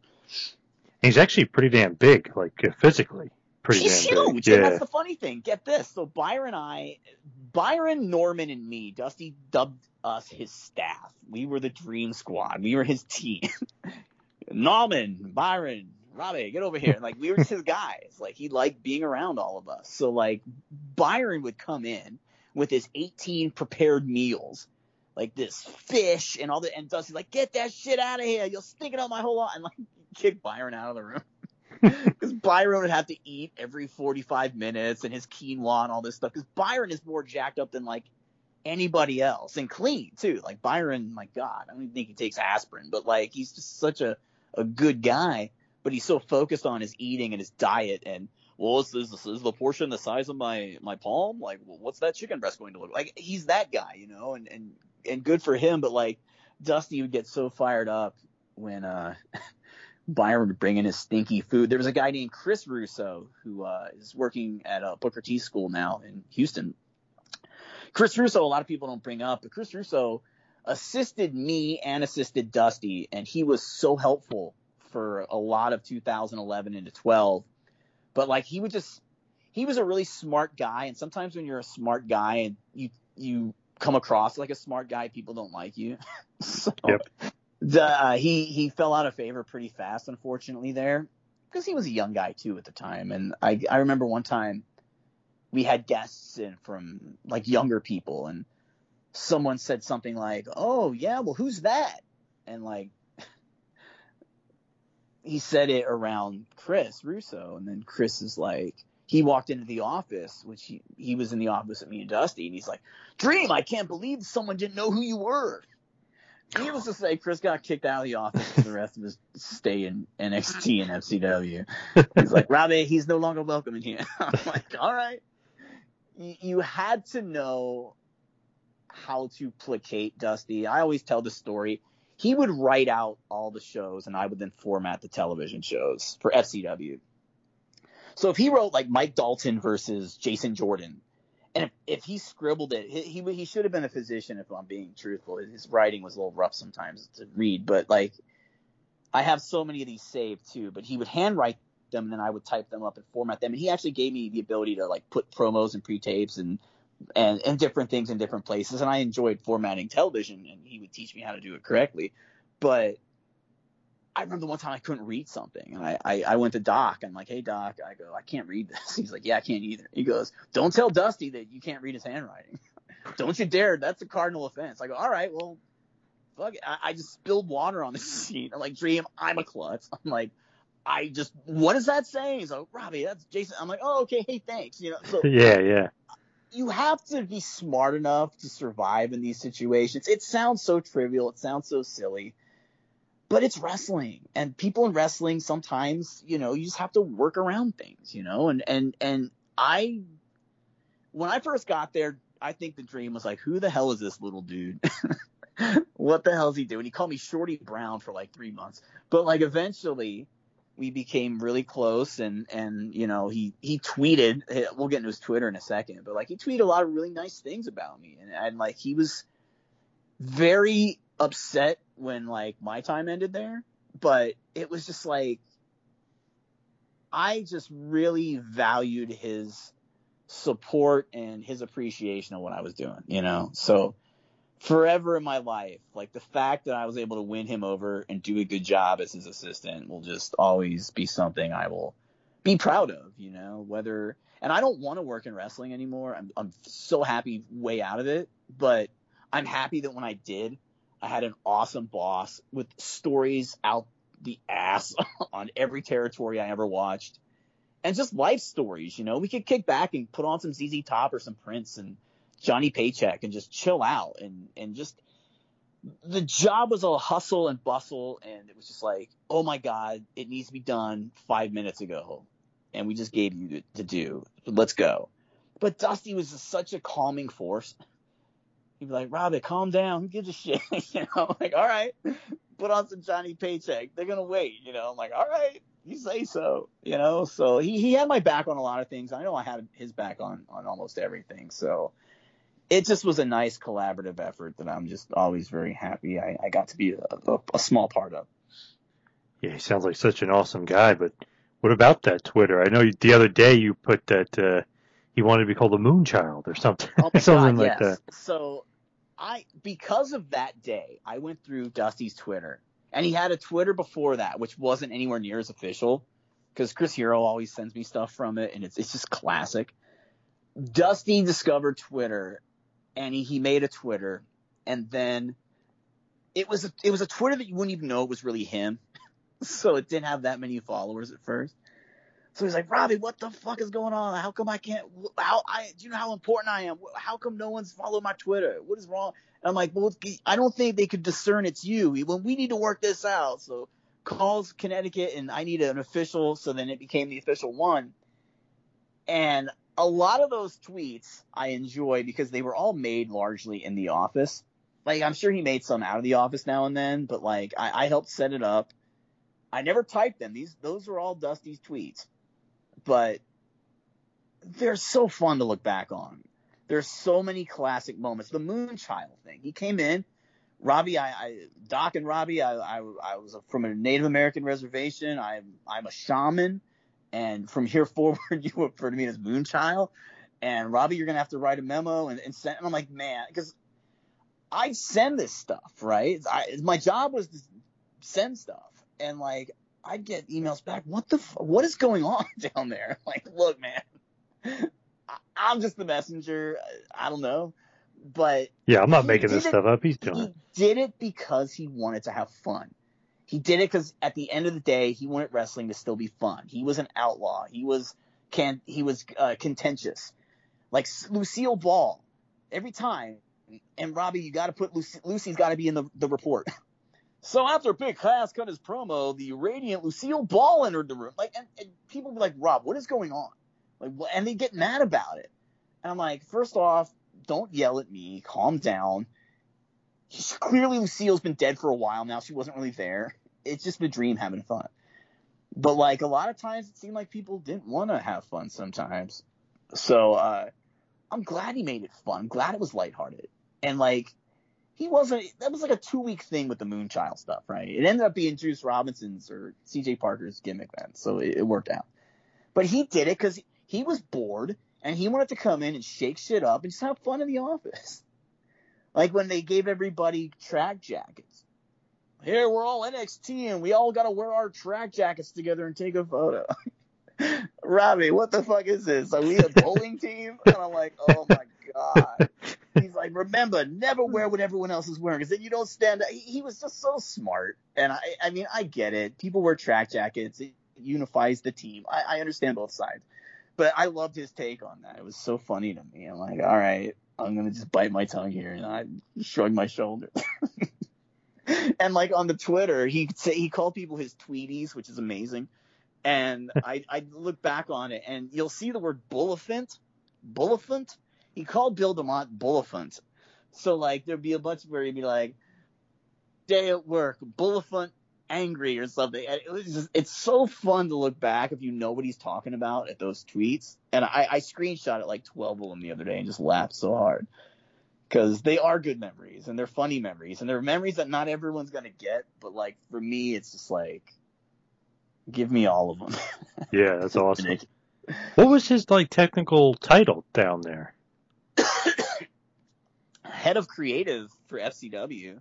He's actually pretty damn big, like uh, physically. Pretty he's damn huge Yeah. that's the funny thing. Get this so byron i byron norman and me dusty dubbed us his staff. We were the dream squad. We were his team. Norman byron Robbie, get over here. Like we were just his guys. Like he liked being around all of us. So like Byron would come in with his 18 prepared meals, like this fish and all the and Dusty's like, get that shit out of here. You'll stink it out my whole lot and like kick Byron out of the room. Because Byron would have to eat every 45 minutes and his quinoa and all this stuff. Because Byron is more jacked up than like anybody else and clean too. Like Byron, my God, I don't even think he takes aspirin, but like he's just such a, a good guy but he's so focused on his eating and his diet. And well is, is, is the portion the size of my my palm? Like well, what's that chicken breast going to look like? He's that guy you know and and and good for him. But like dusty would get so fired up when uh byron would bring in his stinky food. There was a guy named chris russo who uh is working at a booker t school now in houston. Chris russo a lot of people don't bring up but chris russo assisted me and assisted dusty and he was so helpful for a lot of 2011 into 12. But like he would just he was a really smart guy and sometimes when you're a smart guy and you you come across like a smart guy people don't like you. so Yep. the uh, he he fell out of favor pretty fast unfortunately there because he was a young guy too at the time and I I remember one time we had guests in from like younger people and someone said something like, "Oh, yeah, well who's that?" And like he said it around Chris Russo, and then Chris is like, he walked into the office, which he, he was in the office with me and Dusty, and he's like, Dream, I can't believe someone didn't know who you were. Needless to say, Chris got kicked out of the office for the rest of his stay in NXT and FCW. He's like, Robbie, he's no longer welcome in here. I'm like, all right. You, you had to know how to placate Dusty. I always tell the story. He would write out all the shows, and I would then format the television shows for FCW. So if he wrote like Mike Dalton versus Jason Jordan, and if, if he scribbled it, he, he he should have been a physician. If I'm being truthful, his writing was a little rough sometimes to read. But like, I have so many of these saved too. But he would handwrite them, and then I would type them up and format them. And he actually gave me the ability to like put promos and pre-tapes and and and different things in different places. And I enjoyed formatting television, and he would teach me how to do it correctly. But I remember one time I couldn't read something, and I, I, I went to Doc. I'm like, hey Doc, I go, I can't read this. He's like, yeah, I can't either. He goes, don't tell Dusty that you can't read his handwriting. don't you dare. That's a cardinal offense. I go, all right, well, fuck it. I, I just spilled water on the seat. I'm like, Dream, I'm a klutz. I'm like, I just, what does that say? He's like, Robbie, that's Jason. I'm like, oh, okay, hey, thanks. You know, so yeah, yeah. You have to be smart enough to survive in these situations. It sounds so trivial. It sounds so silly, but it's wrestling and people in wrestling sometimes, you know, you just have to work around things, you know, and, and, and I, when I first got there, I think the dream was like, who the hell is this little dude? what the hell is he doing? He called me Shorty Brown for like three months, but like eventually we became really close and and you know he he tweeted we'll get into his twitter in a second but like he tweeted a lot of really nice things about me. And, and like he was very upset when like my time ended there but it was just like i just really valued his support and his appreciation of what i was doing you know? So forever in my life. Like the fact that I was able to win him over and do a good job as his assistant will just always be something I will be proud of, you know, whether, and I don't want to work in wrestling anymore. I'm, I'm so happy way out of it, but I'm happy that when I did, I had an awesome boss with stories out the ass on every territory I ever watched and just life stories, you know, we could kick back and put on some ZZ Top or some Prince and, Johnny Paycheck and just chill out and and just the job was a hustle and bustle and it was just like oh my god it needs to be done five minutes ago. And we just gave you to, do. Let's go. But Dusty was such a calming force. He'd be like Robbie calm down. Who gives a shit? You know like all right. Put on some Johnny Paycheck. They're gonna wait you know. I'm like all right you say so you know. So he, he had my back on a lot of things. I know I had his back on on almost everything. So it just was a nice collaborative effort that I'm just always very happy I, I got to be a, a, a small part of. Yeah, he sounds like such an awesome guy. But what about that Twitter? I know you, the other day you put that uh, he wanted to be called the Moonchild or something, Oh something God, like yes. that. So I because of that day, I went through Dusty's Twitter, and he had a Twitter before that, which wasn't anywhere near as official, because Chris Hero always sends me stuff from it, and it's it's just classic. Dusty discovered Twitter, and he, he made a Twitter, and then it was a, it was a Twitter that you wouldn't even know it was really him, so it didn't have that many followers at first. So he's like, Robbie, what the fuck is going on? How come I can't? How I? Do you know how important I am? How come no one's following my Twitter? What is wrong? And I'm like, well, I don't think they could discern it's you. When we need to work this out. So calls Connecticut, and I need an official. So then it became the official one. And a lot of those tweets I enjoy because they were all made largely in the office. Like I'm sure he made some out of the office now and then, but like I, I helped set it up. I never typed them. These those are all Dusty's tweets but they're so fun to look back on. There's so many classic moments. The Moonchild thing. He came in, Robbie. I, I Doc and Robbie. I, I, I was from a Native American reservation. I'm I'm a shaman, and from here forward, you refer to me as Moonchild. And Robbie, you're gonna have to write a memo and, and send. And I'm like, man, because I send this stuff, right? I, my job was to send stuff, and like I'd get emails back. What the? F- what is going on down there? Like, look, man, I- I'm just the messenger. I don't know, but Yeah, I'm not making this it- stuff up. He's doing he did it because he wanted to have fun. He did it because at the end of the day, he wanted wrestling to still be fun. He was an outlaw. He was can he was uh, contentious. Like Lucille Ball, every time and Robbie, you got to put Lucy, Lucy's got to be in the, the report. So after Big Cass cut his promo, the radiant Lucille Ball entered the room. Like, and, and people be like, Rob, what is going on? Like, and they get mad about it. And I'm like, first off, don't yell at me. Calm down. Clearly, Lucille's been dead for a while now. She wasn't really there. It's just the dream having fun. But like a lot of times, it seemed like people didn't want to have fun sometimes. So uh, I'm glad he made it fun. Glad it was lighthearted. And like he wasn't. That was like a two week thing with the Moonchild stuff, right? It ended up being Juice Robinson's or C.J. Parker's gimmick then, so it, it worked out. But he did it because he was bored and he wanted to come in and shake shit up and just have fun in the office. Like when they gave everybody track jackets. Here we're all NXT and we all got to wear our track jackets together and take a photo. Robbie, what the fuck is this? Are we a bowling team? And I'm like, oh my god. He's like, remember, never wear what everyone else is wearing, because then you don't stand. He, he was just so smart, and I, I mean, I get it. People wear track jackets. It unifies the team. I, I understand both sides, but I loved his take on that. It was so funny to me. I'm like, all right, I'm gonna just bite my tongue here, and I shrug my shoulders. and like on the Twitter, he say he called people his tweeties, which is amazing. And I, I look back on it, and you'll see the word bullephant. Bullephant. He called Bill DeMott bullephant. So like there'd be a bunch where he'd be like, day at work, bullephant angry or something. And it was just, it's so fun to look back if you know what he's talking about at those tweets. And I, I screenshot it like 12 of them the other day and just laughed so hard. Cause they are good memories and they're funny memories and they're memories that not everyone's gonna get. But like for me, it's just like, give me all of them. Yeah, that's awesome. What was his like technical title down there? head of creative for FCW.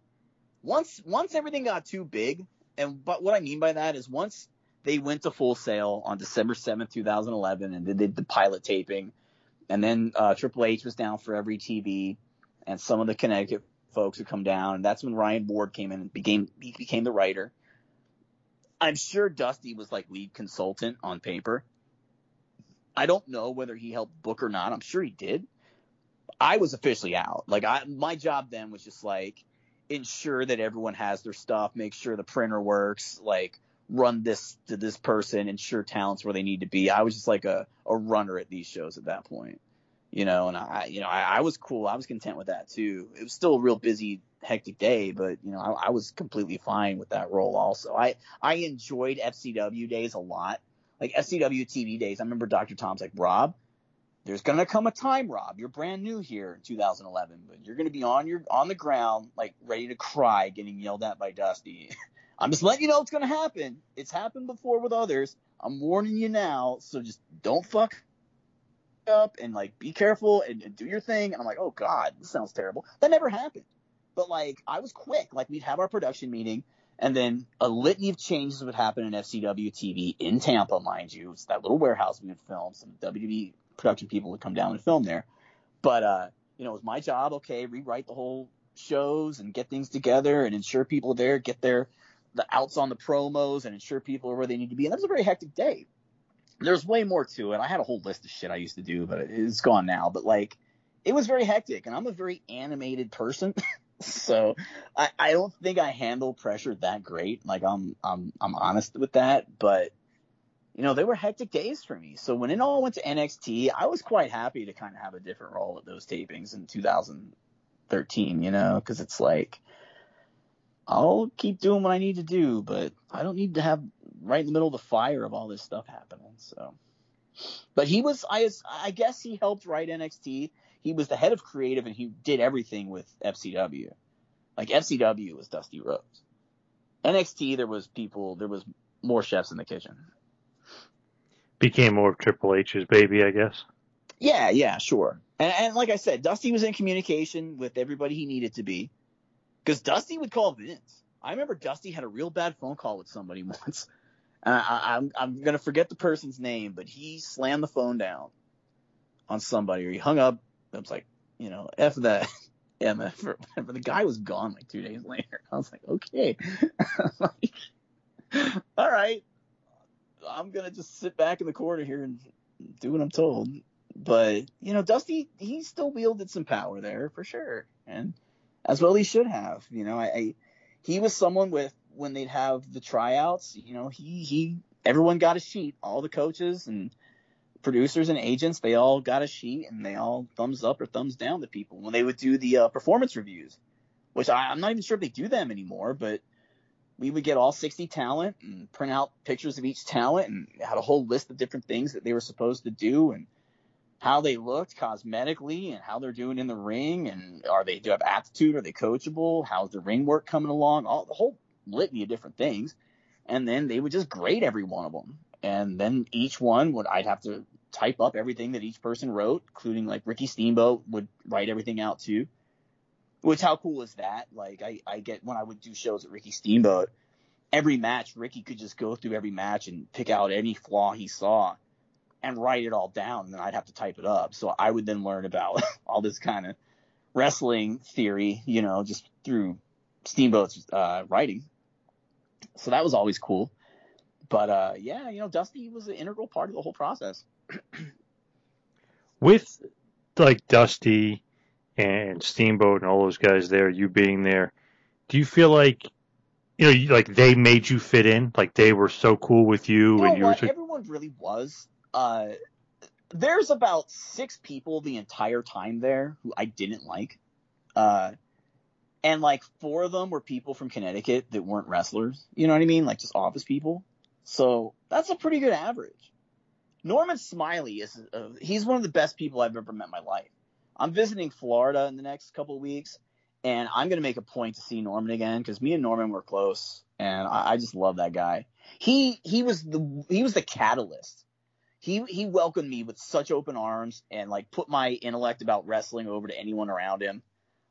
Once once everything got too big, and but what I mean by that is once they went to Full Sail on December seventh, two thousand eleven, and they did the pilot taping, and then uh, Triple H was down for every TV, and some of the Connecticut folks would come down, and that's when Ryan Ward came in and became he became the writer. I'm sure Dusty was like lead consultant on paper. I don't know whether he helped book or not. I'm sure he did. I was officially out. Like I, my job then was just like ensure that everyone has their stuff, make sure the printer works, like run this to this person, ensure talents where they need to be. I was just like a, a runner at these shows at that point, you know, and I, you know, I, I was cool. I was content with that too. It was still a real busy, hectic day, but you know, I, I was completely fine with that role also. I, I enjoyed FCW days a lot. Like FCW TV days. I remember Dr. Tom's like, Rob, there's gonna come a time, Rob. You're brand new here in 2011, but you're gonna be on your on the ground, like ready to cry, getting yelled at by Dusty. I'm just letting you know it's gonna happen. It's happened before with others. I'm warning you now, so just don't fuck up and like be careful and, and do your thing. And I'm like, oh god, this sounds terrible. That never happened. But like, I was quick. Like we'd have our production meeting. And then a litany of changes would happen in FCW TV in Tampa, mind you. It's that little warehouse we would film. Some WWE production people would come down and film there. But uh, you know, it was my job, okay, rewrite the whole shows and get things together and ensure people are there, get their the outs on the promos and ensure people are where they need to be. And that was a very hectic day. There's way more to it. I had a whole list of shit I used to do, but it's gone now. But like, it was very hectic, and I'm a very animated person. so I, I don't think I handle pressure that great. Like I'm I'm I'm honest with that, but you know, they were hectic days for me. So when it all went to NXT, I was quite happy to kind of have a different role at those tapings in 2013, you know, because it's like, I'll keep doing what I need to do, but I don't need to have right in the middle of the fire of all this stuff happening. So, but he was, I, I guess he helped write NXT. He was the head of creative and he did everything with FCW. Like FCW was Dusty Rhodes. NXT, there was people, there was more chefs in the kitchen. Became more of Triple H's baby, I guess. Yeah, yeah, sure. And, and like I said, Dusty was in communication with everybody he needed to be. Because Dusty would call Vince. I remember Dusty had a real bad phone call with somebody once. And I, I, I'm I'm gonna forget the person's name, but he slammed the phone down on somebody, or he hung up. I was like, you know, f that. MF whatever. The guy was gone like two days later. I was like, okay. like, all right. I'm gonna just sit back in the corner here and do what I'm told. But you know, Dusty he still wielded some power there for sure, and as well he should have. You know, I, I he was someone with when they'd have the tryouts. You know, he he everyone got a sheet, all the coaches and producers and agents, they all got a sheet and they all thumbs up or thumbs down to people when they would do the uh, performance reviews, which I, I'm not even sure if they do them anymore, but we would get all 60 talent and print out pictures of each talent and had a whole list of different things that they were supposed to do and how they looked cosmetically and how they're doing in the ring and are they do have aptitude? Are they coachable? How's the ring work coming along? All the whole litany of different things. And then they would just grade every one of them and then each one would I'd have to type up everything that each person wrote including like Ricky Steamboat would write everything out too which how cool is that like I I get when I would do shows at Ricky Steamboat every match Ricky could just go through every match and pick out any flaw he saw and write it all down and then I'd have to type it up. So I would then learn about all this kind of wrestling theory, you know, just through Steamboat's uh, writing. So that was always cool. But uh, yeah, you know, Dusty was an integral part of the whole process. With like Dusty and Steamboat and all those guys there, you being there, do you feel like you know, you- like they made you fit in, like they were so cool with you, You and you were so, Everyone really was. Uh, there's about six people the entire time there who I didn't like. Uh, and like four of them were people from Connecticut that weren't wrestlers. You know what I mean? Like just office people. So that's a pretty good average. Norman Smiley is, uh, he's one of the best people I've ever met in my life. I'm visiting Florida in the next couple of weeks and I'm going to make a point to see Norman again because me and Norman were close and I, I just love that guy. He, he was the, he was the catalyst he he welcomed me with such open arms and like put my intellect about wrestling over to anyone around him.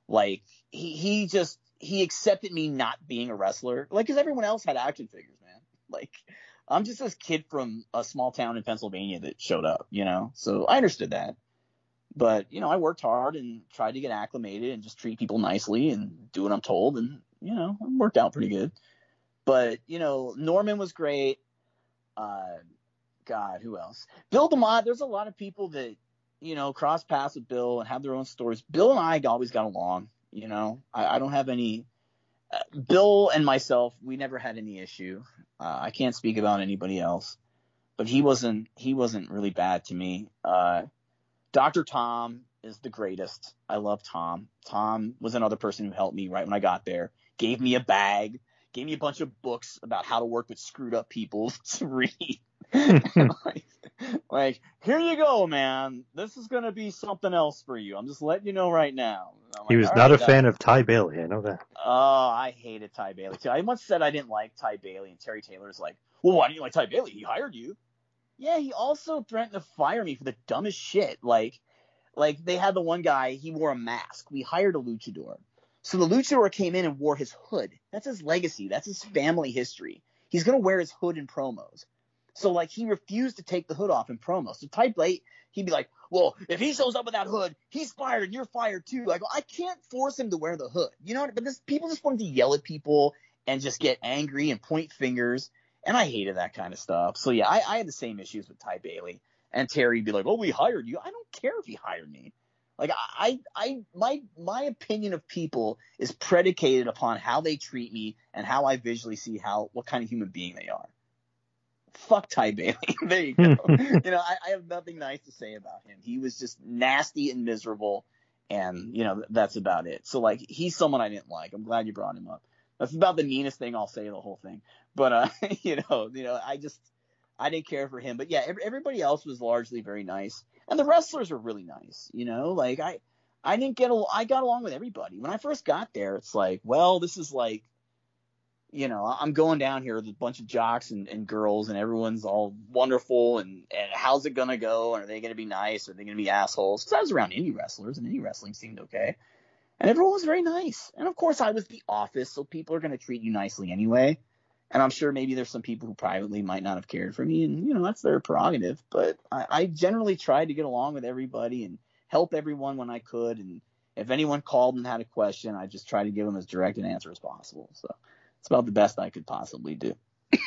Like he he just he accepted me not being a wrestler, like because everyone else had action figures, man. Like I'm just this kid from a small town in Pennsylvania that showed up, you know. So I understood that. But you know, I worked hard and tried to get acclimated and just treat people nicely and do what I'm told, and you know, it worked out pretty good. But you know, Norman was great. Uh, God, who else? Bill DeMott. There's a lot of people that you know cross paths with Bill and have their own stories. Bill and I always got along. You know, I, I don't have any. Uh, Bill and myself, we never had any issue. Uh, I can't speak about anybody else, but he wasn't. He wasn't really bad to me. Uh, Dr. Tom is the greatest. I love Tom. Tom was another person who helped me right when I got there. Gave me a bag. Gave me a bunch of books about how to work with screwed up people to read. like, like, here you go, man. This is gonna be something else for you. I'm just letting you know right now. I'm he was not right, a fan Doc." of Ty Bailey. I know that. Oh, I hated Ty Bailey too. I once said I didn't like Ty Bailey, and Terry Taylor's like, "Well, why didn't you like Ty Bailey? He hired you." Yeah, he also threatened to fire me for the dumbest shit. Like, like they had the one guy. He wore a mask. We hired a luchador. So the luchador came in and wore his hood. That's his legacy. That's his family history. He's gonna wear his hood in promos. So like he refused to take the hood off in promos. So type late, he'd be like, "Well, if he shows up with that hood, he's fired and you're fired too." Like I can't force him to wear the hood, you know. what- But this people just wanted to yell at people and just get angry and point fingers, and I hated that kind of stuff. So yeah, I, I had the same issues with Ty Bailey and Terry'd be like, "Oh, we hired you." I don't care if he hired me. Like I, I, my, my opinion of people is predicated upon how they treat me and how I visually see how what kind of human being they are fuck Ty Bailey. there you go. you know, I, I have nothing nice to say about him. He was just nasty and miserable, and you know that's about it. So like, he's someone I didn't like. I'm glad you brought him up. That's about the meanest thing I'll say the whole thing. But uh, you know, you know, I just I didn't care for him. But yeah, every, everybody else was largely very nice, and the wrestlers were really nice. You know, like I. I didn't get al- I got along with everybody. When I first got there, it's like, well, this is like you know, I'm going down here with a bunch of jocks and, and girls, and everyone's all wonderful. And, and how's it gonna go? And are they gonna be nice? Are they gonna be assholes? Because I was around indie wrestlers, and indie wrestling seemed okay, and everyone was very nice. And of course, I was the office, so people are gonna treat you nicely anyway. And I'm sure maybe there's some people who privately might not have cared for me, and you know that's their prerogative. But I, I generally tried to get along with everybody and help everyone when I could. And if anyone called and had a question, I just tried to give them as direct an answer as possible. So it's about the best I could possibly do.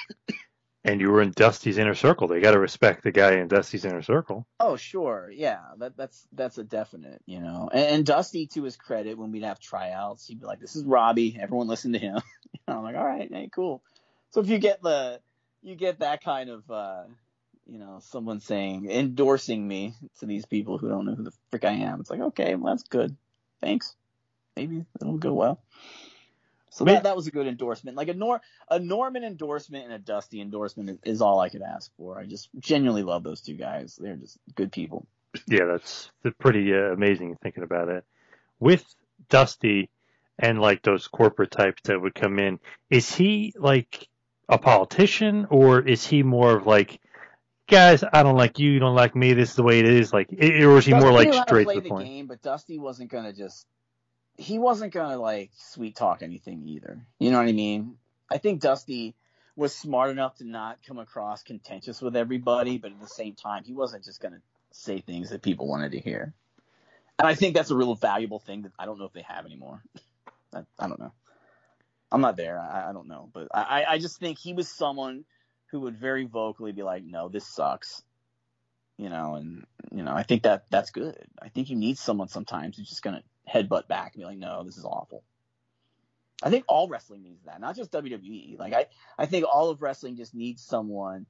And you were in Dusty's inner circle. They got to respect the guy in Dusty's inner circle. Oh, sure. Yeah, that, that's that's a definite, you know. And, and Dusty, to his credit, when we'd have tryouts, he'd be like, "This is Robbie. Everyone listen to him." I'm like, "All right, hey, cool." So if you get the, you get that kind of, uh, you know, someone saying endorsing me to these people who don't know who the frick I am, it's like, okay, well, that's good. Thanks. Maybe it'll go well. So that, that was a good endorsement. Like a Nor a Norman endorsement and a Dusty endorsement is, is all I could ask for. I just genuinely love those two guys. They're just good people. Yeah, that's pretty uh, amazing thinking about it. With Dusty and like those corporate types that would come in, is he like a politician or is he more of like, guys, I don't like you, you don't like me, this is the way it is, like, or is he more like knew how to straight to the the point? game, but Dusty wasn't gonna just he wasn't gonna like sweet talk anything either. You know what I mean? I think Dusty was smart enough to not come across contentious with everybody, but at the same time, he wasn't just gonna say things that people wanted to hear. And I think that's a real valuable thing that I don't know if they have anymore. I, I don't know. I'm not there. I, I don't know, but I, I just think he was someone who would very vocally be like, "No, this sucks," you know, and you know, I think that that's good. I think you need someone sometimes who's just gonna headbutt back and be like, "No, this is awful." I think all wrestling needs that, not just WWE. Like I, I think all of wrestling just needs someone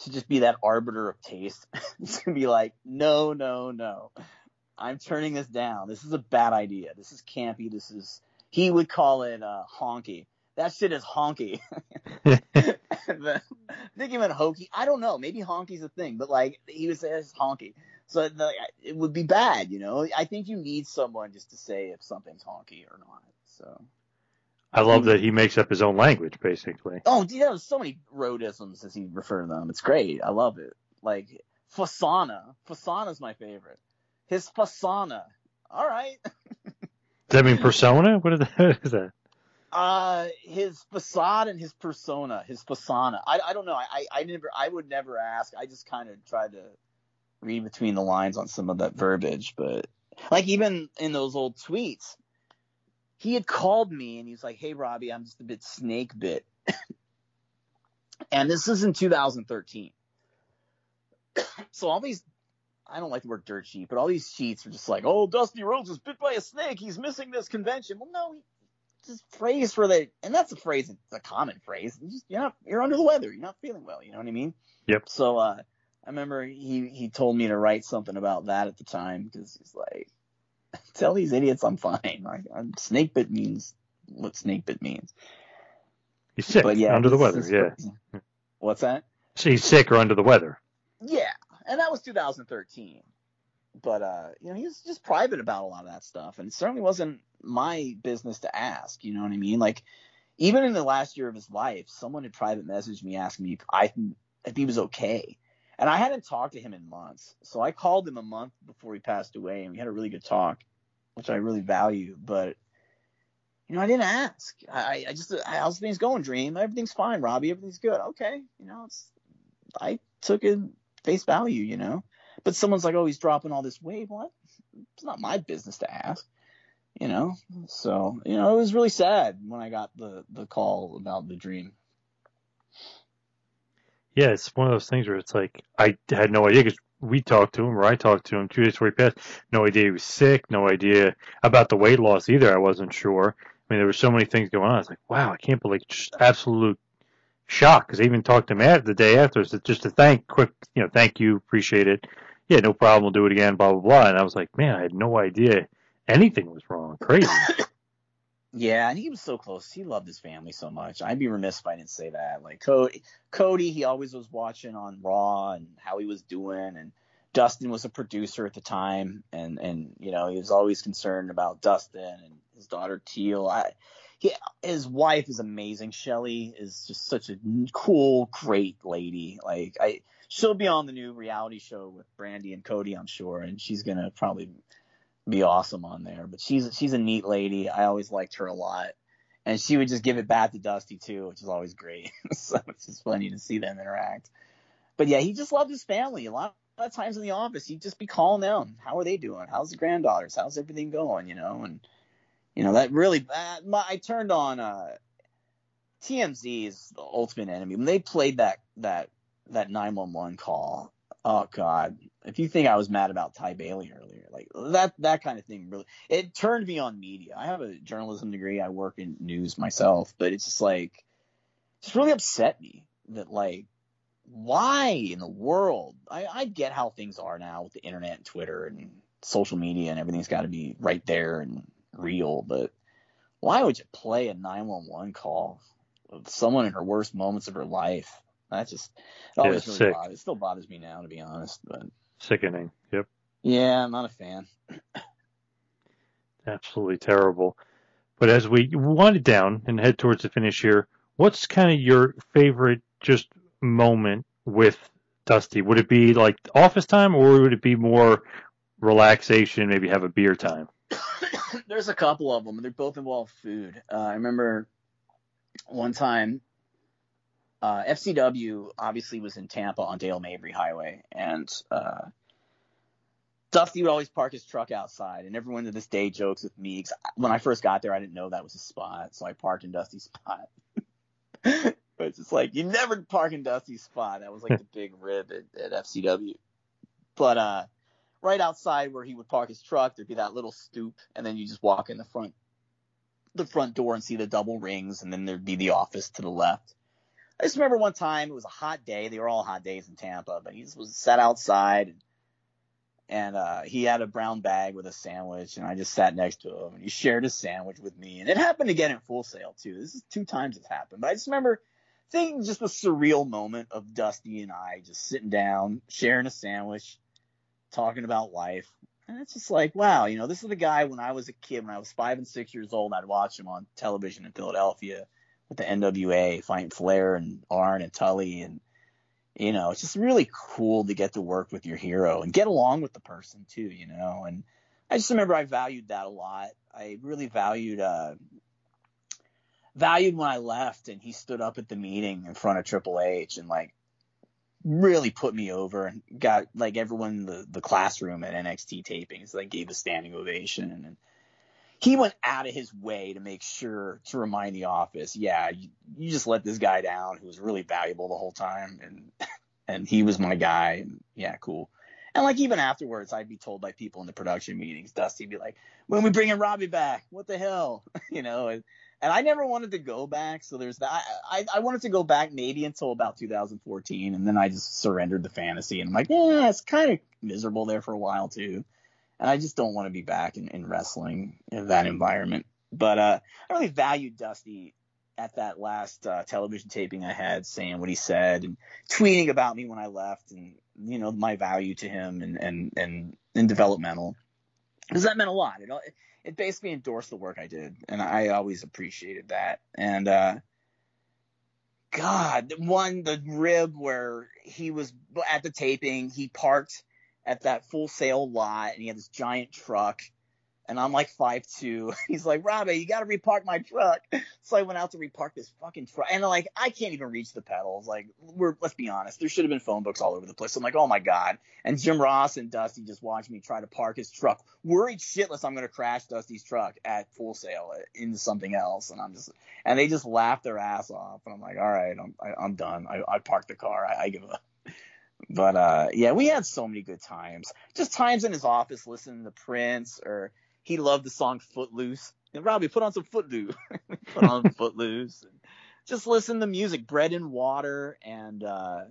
to just be that arbiter of taste. to be like, "No, no, no, I'm turning this down. This is a bad idea. This is campy. This is." He would call it uh, honky. That shit is honky. I think he meant hokey. I don't know. Maybe honky's a thing, but like he would say it's honky. So the, it would be bad, you know. I think you need someone just to say if something's honky or not. So I love that he makes up his own language, basically. oh, dude, there's so many roadisms as he referred to them. It's great. I love it. Like fasana. Fasana's my favorite. His fasana. All right. That mean persona? What is that? Is that? Uh, his facade and his persona, his persona. I, I don't know. I, I, never, I would never ask. I just kind of tried to read between the lines on some of that verbiage, but like even in those old tweets, he had called me and he was like, "Hey, Robbie, I'm just a bit snake bit," and this is in 2013. so all these. I don't like the word dirt sheet, but all these sheets are just like, oh, Dusty Rhodes was bit by a snake. He's missing this convention. Well, no, he, just phrase for the, and that's a phrase. It's a common phrase. You just, you're not, you're under the weather. You're not feeling well. You know what I mean? Yep. So, uh, I remember he, he told me to write something about that at the time because he's like, tell these idiots I'm fine. Like, I'm, snake bit means what snake bit means. He's sick, But yeah, under the weather. Yeah. What's that? so he's sick or under the weather. And that was 2013. But uh, you know, he was just private about a lot of that stuff, and it certainly wasn't my business to ask. You know what I mean? Like, even in the last year of his life, someone had private messaged me asking me if I if he was okay, and I hadn't talked to him in months. So I called him a month before he passed away, and we had a really good talk, which I really value. But you know, I didn't ask. I, I just, how's things going, Dream? Everything's fine, Robbie. Everything's good. Okay, you know, it's. I took it face value, you know. But someone's like, oh, he's dropping all this weight. What? It's not my business to ask, you know. So, you know, it was really sad when I got the the call about the dream. Yeah, it's one of those things where it's like I had no idea because we talked to him or I talked to him two days before he passed. No idea he was sick. No idea about the weight loss either. I wasn't sure. I mean, there were so many things going on. I was like, wow, I can't believe just absolute shock because I even talked to him the day after so just to thank, quick, you know, thank you, appreciate it. Yeah, no problem. We'll do it again. Blah blah blah. And I was like, man, I had no idea anything was wrong. Crazy. Yeah, and he was so close. He loved his family so much. I'd be remiss if I didn't say that. Like Cody, Cody, he always was watching on Raw and how he was doing, and Dustin was a producer at the time, and and you know he was always concerned about Dustin and his daughter Teal. I, he, his wife is amazing. Shelly is just such a cool, great lady. Like I, she'll be on the new reality show with Brandi and Cody, I'm sure, and she's gonna probably be awesome on there. But she's she's a neat lady. I always liked her a lot. And she would just give it back to Dusty too, which is always great. so it's just funny to see them interact. But yeah, he just loved his family. A lot, a lot of times in the office, he'd just be calling them. How are they doing? How's the granddaughters? How's everything going? You know, and you know that really. Uh, my, I turned on uh, TMZ is the ultimate enemy. When they played that that that 911 call, oh god, if you think I was mad about Ty Bailey earlier, like that that kind of thing really it turned me on media. I have a journalism degree. I work in news myself, but it's just like just really upset me that like why in the world I, I get how things are now with the internet and Twitter and social media and everything's got to be right there and real, but why would you play a 911 call of someone in her worst moments of her life? That just it always it's really sick. bothers. It still bothers me now, to be honest. But Sickening. Yep. yeah, I'm not a fan. Absolutely terrible. But as we wind it down and head towards the finish here, what's kind of your favorite just moment with Dusty? Would it be like office time or would it be more relaxation, maybe have a beer time? There's a couple of them. They both involve food. Uh, I remember one time, uh, FCW obviously was in Tampa on Dale Mabry Highway, and uh, Dusty would always park his truck outside, and everyone to this day jokes with me. when I first got there, I didn't know that was a spot, so I parked in Dusty's spot. but it's just like you never park in Dusty's spot. That was like the big rib at, at FCW. But uh, right outside where he would park his truck, there'd be that little stoop, and then you just walk in the front, the front door and see the double rings, and then there'd be the office to the left. I just remember one time it was a hot day. They were all hot days in Tampa, but he just was sat outside, and uh, he had a brown bag with a sandwich, and I just sat next to him, and he shared a sandwich with me, and it happened again at Full Sail too. This is two times it's happened, but I just remember thinking just a surreal moment of Dusty and I just sitting down, sharing a sandwich, talking about life. And it's just like, wow, you know, this is the guy when I was a kid, when I was five and six years old, I'd watch him on television in Philadelphia with the NWA fighting Flair and Arn and Tully. And, you know, it's just really cool to get to work with your hero and get along with the person too, you know. And I just remember I valued that a lot. I really valued, uh, valued when I left and he stood up at the meeting in front of Triple H and like really put me over and got like everyone in the, the classroom at NXT tapings like gave a standing ovation and he went out of his way to make sure to remind the office, yeah, you, you just let this guy down who was really valuable the whole time and and he was my guy and yeah, cool. And like even afterwards, I'd be told by people in the production meetings, Dusty'd be like, "When we bringing Robbie back? What the hell?" you know, and, and I never wanted to go back. So there's that. I, I wanted to go back maybe until about 2014, and then I just surrendered the fantasy. And I'm like, yeah, it's kind of miserable there for a while too. And I just don't want to be back in, in wrestling in that environment. But uh, I really valued Dusty at that last uh, television taping I had, saying what he said and tweeting about me when I left, and you know my value to him and and and, and developmental because that meant a lot. It it basically endorsed the work I did, and I always appreciated that. And uh, God, one the rib where he was at the taping, he parked at that Full Sail lot, and he had this giant truck. And I'm like five two. He's like, Robbie, you got to repark my truck. So I went out to repark this fucking truck, and like I can't even reach the pedals. Like we're let's be honest, there should have been phone books all over the place. I'm like, oh my god. And Jim Ross and Dusty just watched me try to park his truck, worried shitless I'm gonna crash Dusty's truck at Full Sail into something else. And I'm just, and they just laughed their ass off. And I'm like, all right, I'm I, I'm done. I, I parked the car. I, I give up. But uh, yeah, we had so many good times. Just times in his office listening to Prince or he loved the song Footloose. And Robbie, put on some Footloose. put on Footloose. And just listen to music, Bread and Water, and uh,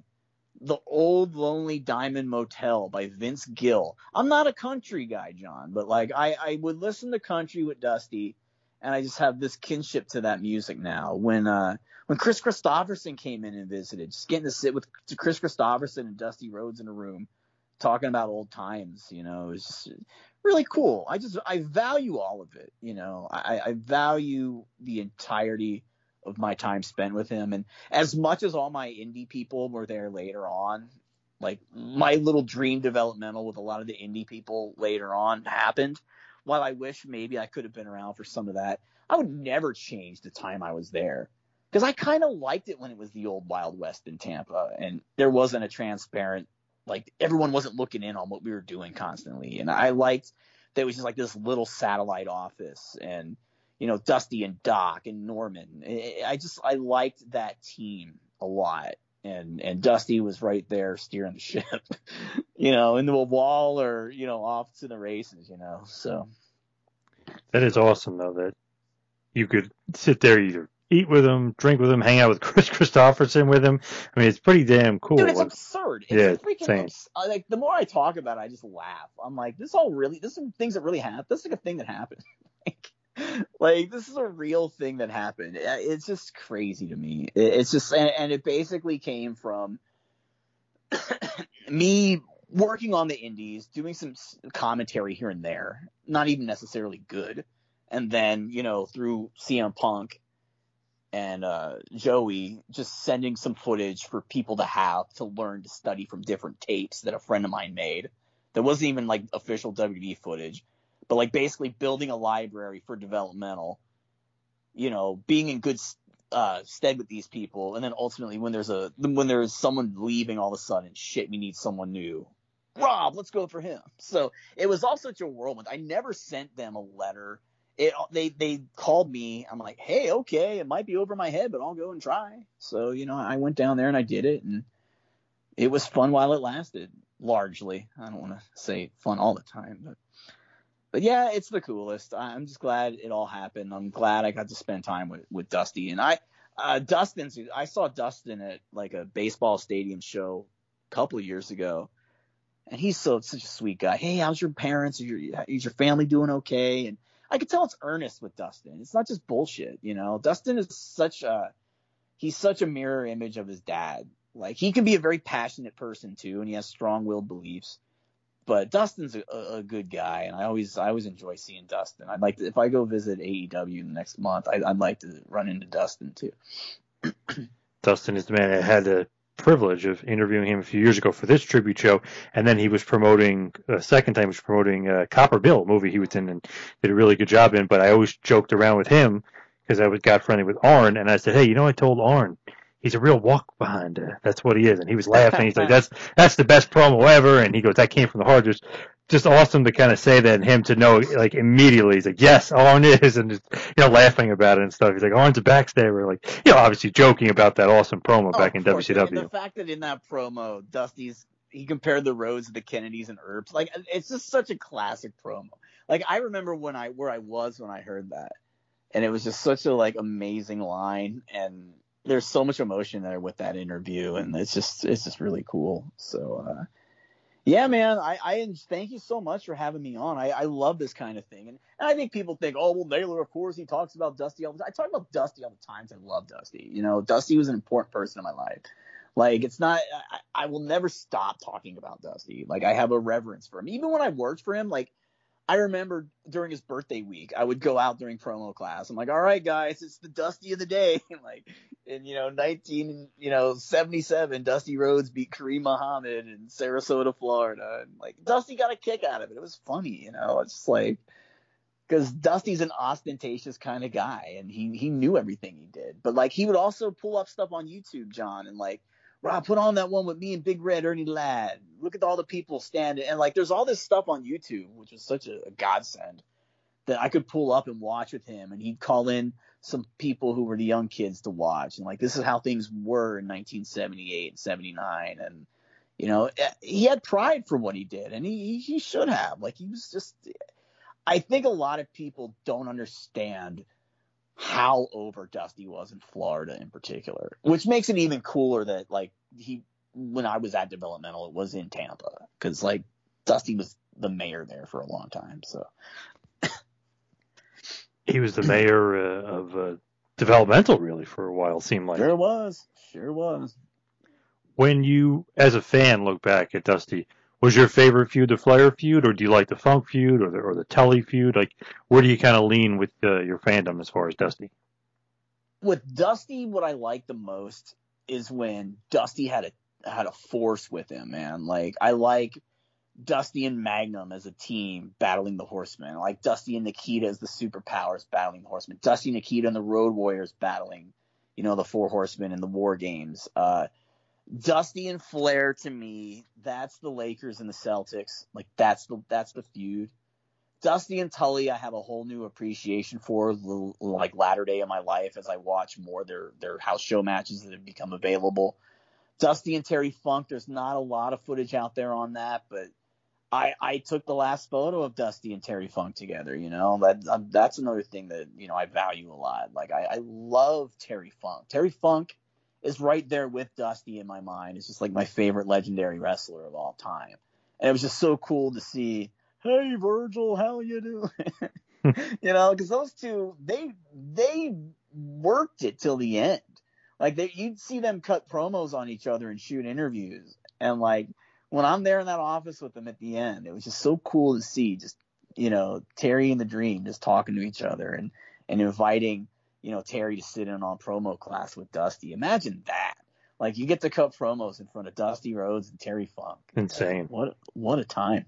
the Old Lonely Diamond Motel by Vince Gill. I'm not a country guy, John, but like I, I would listen to country with Dusty, and I just have this kinship to that music now. When uh, when Kris Kristofferson came in and visited, just getting to sit with Kris Kristofferson and Dusty Rhodes in a room, talking about old times, you know, just really cool. I just I value all of it. You know, I, I value the entirety of my time spent with him, and as much as all my indie people were there later on, like my little dream developmental with a lot of the indie people later on happened. While I wish maybe I could have been around for some of that, I would never change the time I was there because I kind of liked it when it was the old Wild West in Tampa, and there wasn't a transparent like everyone wasn't looking in on what we were doing constantly. And I liked that it was just like this little satellite office and you know, Dusty and Doc and Norman. I just I liked that team a lot. And and Dusty was right there steering the ship, you know, into a wall or you know off to the races, you know. So That is awesome, though, that you could sit there either eat with him, drink with him, hang out with Kris Kristofferson with him. I mean, it's pretty damn cool. Dude, it's Like, absurd. It's Yeah, freaking abs- like the more I talk about it, I just laugh. I'm like, this all really, this is things that really happen. This is like a thing that happened. like, like this is a real thing that happened. It's just crazy to me. It's just, and, and it basically came from me working on the indies, doing some commentary here and there, not even necessarily good, and then you know through CM Punk and uh, Joey just sending some footage for people to have to learn to study from different tapes that a friend of mine made. That wasn't even like official WWE footage, but like basically building a library for developmental. You know, being in good uh, stead with these people, and then ultimately when there's a when there's someone leaving all of a sudden, shit, we need someone new. Rob, let's go for him. So it was all such a whirlwind. I never sent them a letter. It they they called me. I'm like, hey, okay, it might be over my head, but I'll go and try. So you know, I went down there and I did it, and it was fun while it lasted. Largely, I don't want to say fun all the time, but but yeah, it's the coolest. I'm just glad it all happened. I'm glad I got to spend time with with Dusty and I. Uh, Dustin's. I saw Dustin at like a baseball stadium show a couple of years ago, and he's so such a sweet guy. Hey, how's your parents? Is your is your family doing okay? And I could tell it's earnest with Dustin. It's not just bullshit, you know. Dustin is such a he's such a mirror image of his dad. Like he can be a very passionate person too, and he has strong-willed beliefs. But Dustin's a, a, good guy, and I always I always enjoy seeing Dustin. I'd like to if I go visit AEW the next month, I, I'd like to run into Dustin too. Dustin is the man. I had the privilege of interviewing him a few years ago for this tribute show, and then he was promoting a second time. He was promoting uh, Copper Bill, movie he was in, and did a really good job in. But I always joked around with him because I was got friendly with Arn, and I said, "Hey, you know, I told Arn." He's a real walk behind. Uh, that's what he is, and he was laughing. He's like, "That's that's the best promo ever," and he goes, "That came from the heart." Just, just awesome to kind of say that, and him to know like immediately. He's like, "Yes, Arn is," and just you know laughing about it and stuff. He's like, "Arn's a backstabber," like you know, obviously joking about that awesome promo Oh, back in course. And WCW. The fact that in that promo, Dusty's he compared the roads to the Kennedys and Herbs, like it's just such a classic promo. Like I remember when I where I was when I heard that, and it was just such a like amazing line, and there's so much emotion there with that interview, and it's just it's just really cool. So. uh yeah, man. I, I thank you so much for having me on. I, I love this kind of thing, and, and I think people think, oh well, Naylor, of course, he talks about Dusty all the time. I talk about Dusty all the times. I love Dusty. You know, Dusty was an important person in my life. Like it's not. I, I will never stop talking about Dusty. Like I have a reverence for him. Even when I worked for him, like I remember during his birthday week, I would go out during promo class. I'm like, all right, guys, it's the Dusty of the day. and like in you know 19 you know 77, Dusty Rhodes beat Kareem Muhammad in Sarasota, Florida. And like Dusty got a kick out of it. It was funny, you know. It's just like because Dusty's an ostentatious kind of guy, and he he knew everything he did. But like he would also pull up stuff on YouTube, John, and like Rob, put on that one with me and Big Red Ernie Ladd. Look at all the people standing, and like there's all this stuff on YouTube, which was such a, a godsend that I could pull up and watch with him, and he'd call in some people who were the young kids to watch, and like this is how things were in 1978 and 79, and you know eh, he had pride for what he did, and he he should have. Like he was just, I think a lot of people don't understand how over Dusty was in Florida in particular, which makes it even cooler that like he when I was at developmental, it was in Tampa because like Dusty was the mayor there for a long time. So He was the mayor uh, of uh, developmental really for a while. Seemed like sure was, sure was. when you, as a fan, look back at Dusty, was your favorite feud the Flair feud, or do you like the Funk feud, or the or the Tully feud? Like, where do you kind of lean with uh, your fandom as far as Dusty? With Dusty, what I like the most is when Dusty had a had a force with him, man. Like I like Dusty and Magnum as a team battling the Horsemen. I like Dusty and Nikita as the superpowers battling the Horsemen. Dusty, Nikita, and the Road Warriors battling, you know, the Four Horsemen in the War Games. Uh, Dusty and Flair to me, that's the Lakers and the Celtics. Like that's the that's the feud. Dusty and Tully, I have a whole new appreciation for, l- like latter day of my life as I watch more their their house show matches that have become available. Dusty and Terry Funk, there's not a lot of footage out there on that, but I I took the last photo of Dusty and Terry Funk together. You know that um, that's another thing that you know I value a lot. Like I, I love Terry Funk. Terry Funk is right there with Dusty in my mind. It's just like my favorite legendary wrestler of all time, and it was just so cool to see. Hey Virgil, how you doing? you know, because those two they they worked it till the end. Like they, you'd see them cut promos on each other and shoot interviews, and like when I'm there in that office with them at the end, it was just so cool to see just, you know, Terry and the Dream just talking to each other and, and inviting, you know, Terry to sit in on promo class with Dusty. Imagine that. Like you get to cut promos in front of Dusty Rhodes and Terry Funk. Insane. What what a time.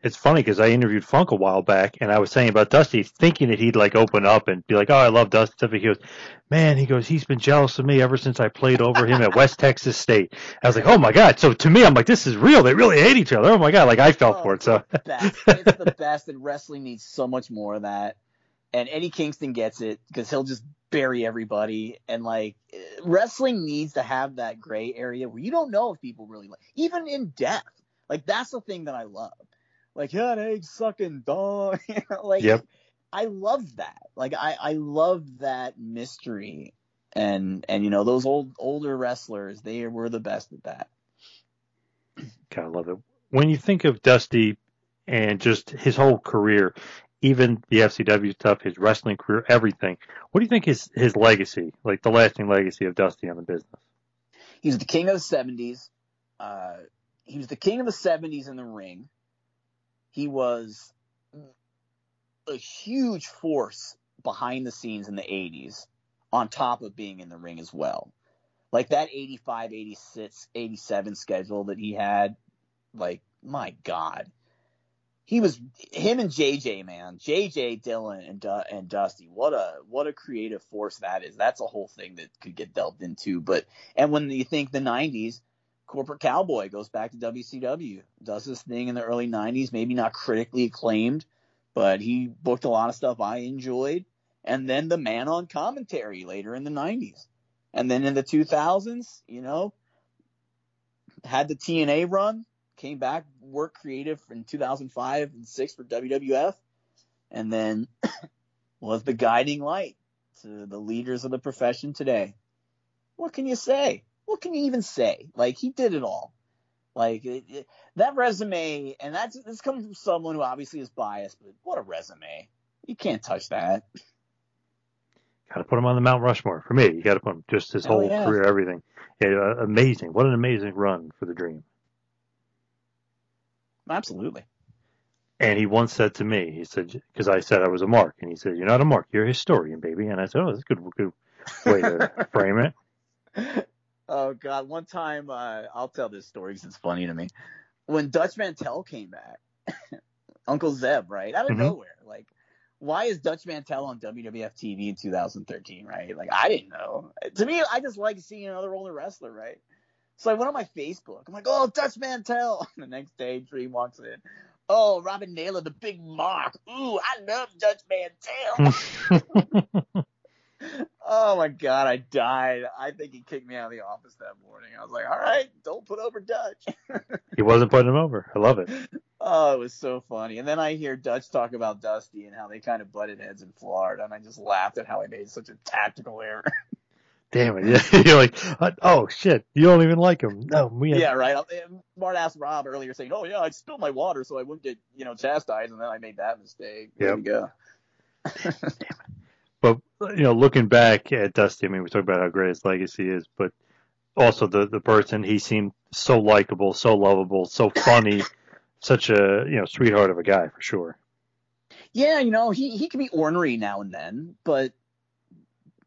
It's funny because I interviewed Funk a while back, and I was saying about Dusty, thinking that he'd like open up and be like, "Oh, I love Dusty." Stuff. He goes, "Man," he goes, "He's been jealous of me ever since I played over him at West Texas State." I was like, "Oh my god!" So to me, I'm like, "This is real. They really hate each other." Oh my god! Like I felt Oh, for it. So it's the best. It's the best, and wrestling needs so much more of that. And Eddie Kingston gets it because he'll just bury everybody. And like, wrestling needs to have that gray area where you don't know if people really like, even in death. Like that's the thing that I love. Like headache sucking dog. Like Yep. I love that. Like I I love that mystery. And and you know those old older wrestlers, they were the best at that. God, I love it. When you think of Dusty and just his whole career, even the FCW stuff, his wrestling career, everything, what do you think is his legacy, like the lasting legacy of Dusty on the business? He was the king of the seventies. Uh, he was the king of the seventies in the ring. He was a huge force behind the scenes in the eighties, on top of being in the ring as well. Like that 85, 86, 87 schedule that he had, like, my God. He was him and JJ, man. JJ, Dillon, and and Dusty. What a what a creative force that is. That's a whole thing that could get delved into. But and when you think the '90s, Corporate Cowboy goes back to WCW, does this thing in the early '90s, maybe not critically acclaimed, but he booked a lot of stuff I enjoyed. And then the man on commentary later in the '90s, and then in the 2000s, you know, had the TNA run, came back, worked creative in 2005 and six for WWF, and then was the guiding light to the leaders of the profession today. What can you say? What can you even say? Like he did it all. Like it, it, that resume, and that's this comes from someone who obviously is biased, but what a resume! You can't touch that. Got to put him on the Mount Rushmore for me. You got to put him just his Oh, whole yeah. career, everything. Yeah, amazing. What an amazing run for the Dream. Absolutely. And he once said to me, he said, because I said I was a mark, and he said, "You're not a mark. You're a historian, baby." And I said, "Oh, that's a good, good way to frame it." Oh God! One time, uh, I'll tell this story because it's funny to me. When Dutch Mantell came back, Uncle Zeb, right out of Mhm. nowhere, like, why is Dutch Mantell on WWF TV in 2013? Right? Like, I didn't know. To me, I just like seeing another older wrestler, right? So I went on my Facebook. I'm like, oh, Dutch Mantell. the next day, Dream walks in. Oh, Robin Naylor, the big mark. Ooh, I love Dutch Mantell. Oh my god, I died. I think he kicked me out of the office that morning. I was like, all right, don't put over Dutch. he wasn't putting him over. I love it. oh, it was so funny. And then I hear Dutch talk about Dusty and how they kind of butted heads in Florida, and I just laughed at how I made such a tactical error. Damn it! You're like, uh, oh shit, you don't even like him. No, we. Have, yeah, right. Smart asked Rob earlier saying, oh yeah, I spilled my water so I wouldn't get, you know, chastised, and then I made that mistake. There Yep. you go. But you know, looking back at Dusty, I mean, we talk about how great his legacy is, but also the the person he seemed so likable, so lovable, so funny, such a you know sweetheart of a guy for sure. Yeah, you know, he, he can be ornery now and then, but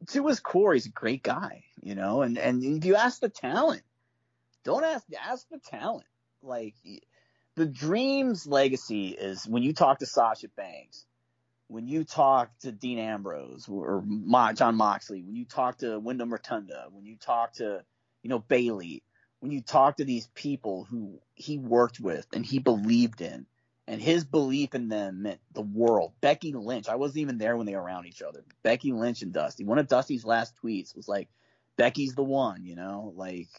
to his core, he's a great guy, you know, and, and if you ask the talent, don't ask, ask the talent. Like, the Dream's legacy is when you talk to Sasha Banks, when you talk to Dean Ambrose or Jon Moxley, when you talk to Windham Rotunda, when you talk to, you know, Bayley, when you talk to these people who he worked with and he believed in, and his belief in them meant the world. Becky Lynch, I wasn't even there when they were around each other. Becky Lynch and Dusty. One of Dusty's last tweets was like, "Becky's the one," you know, like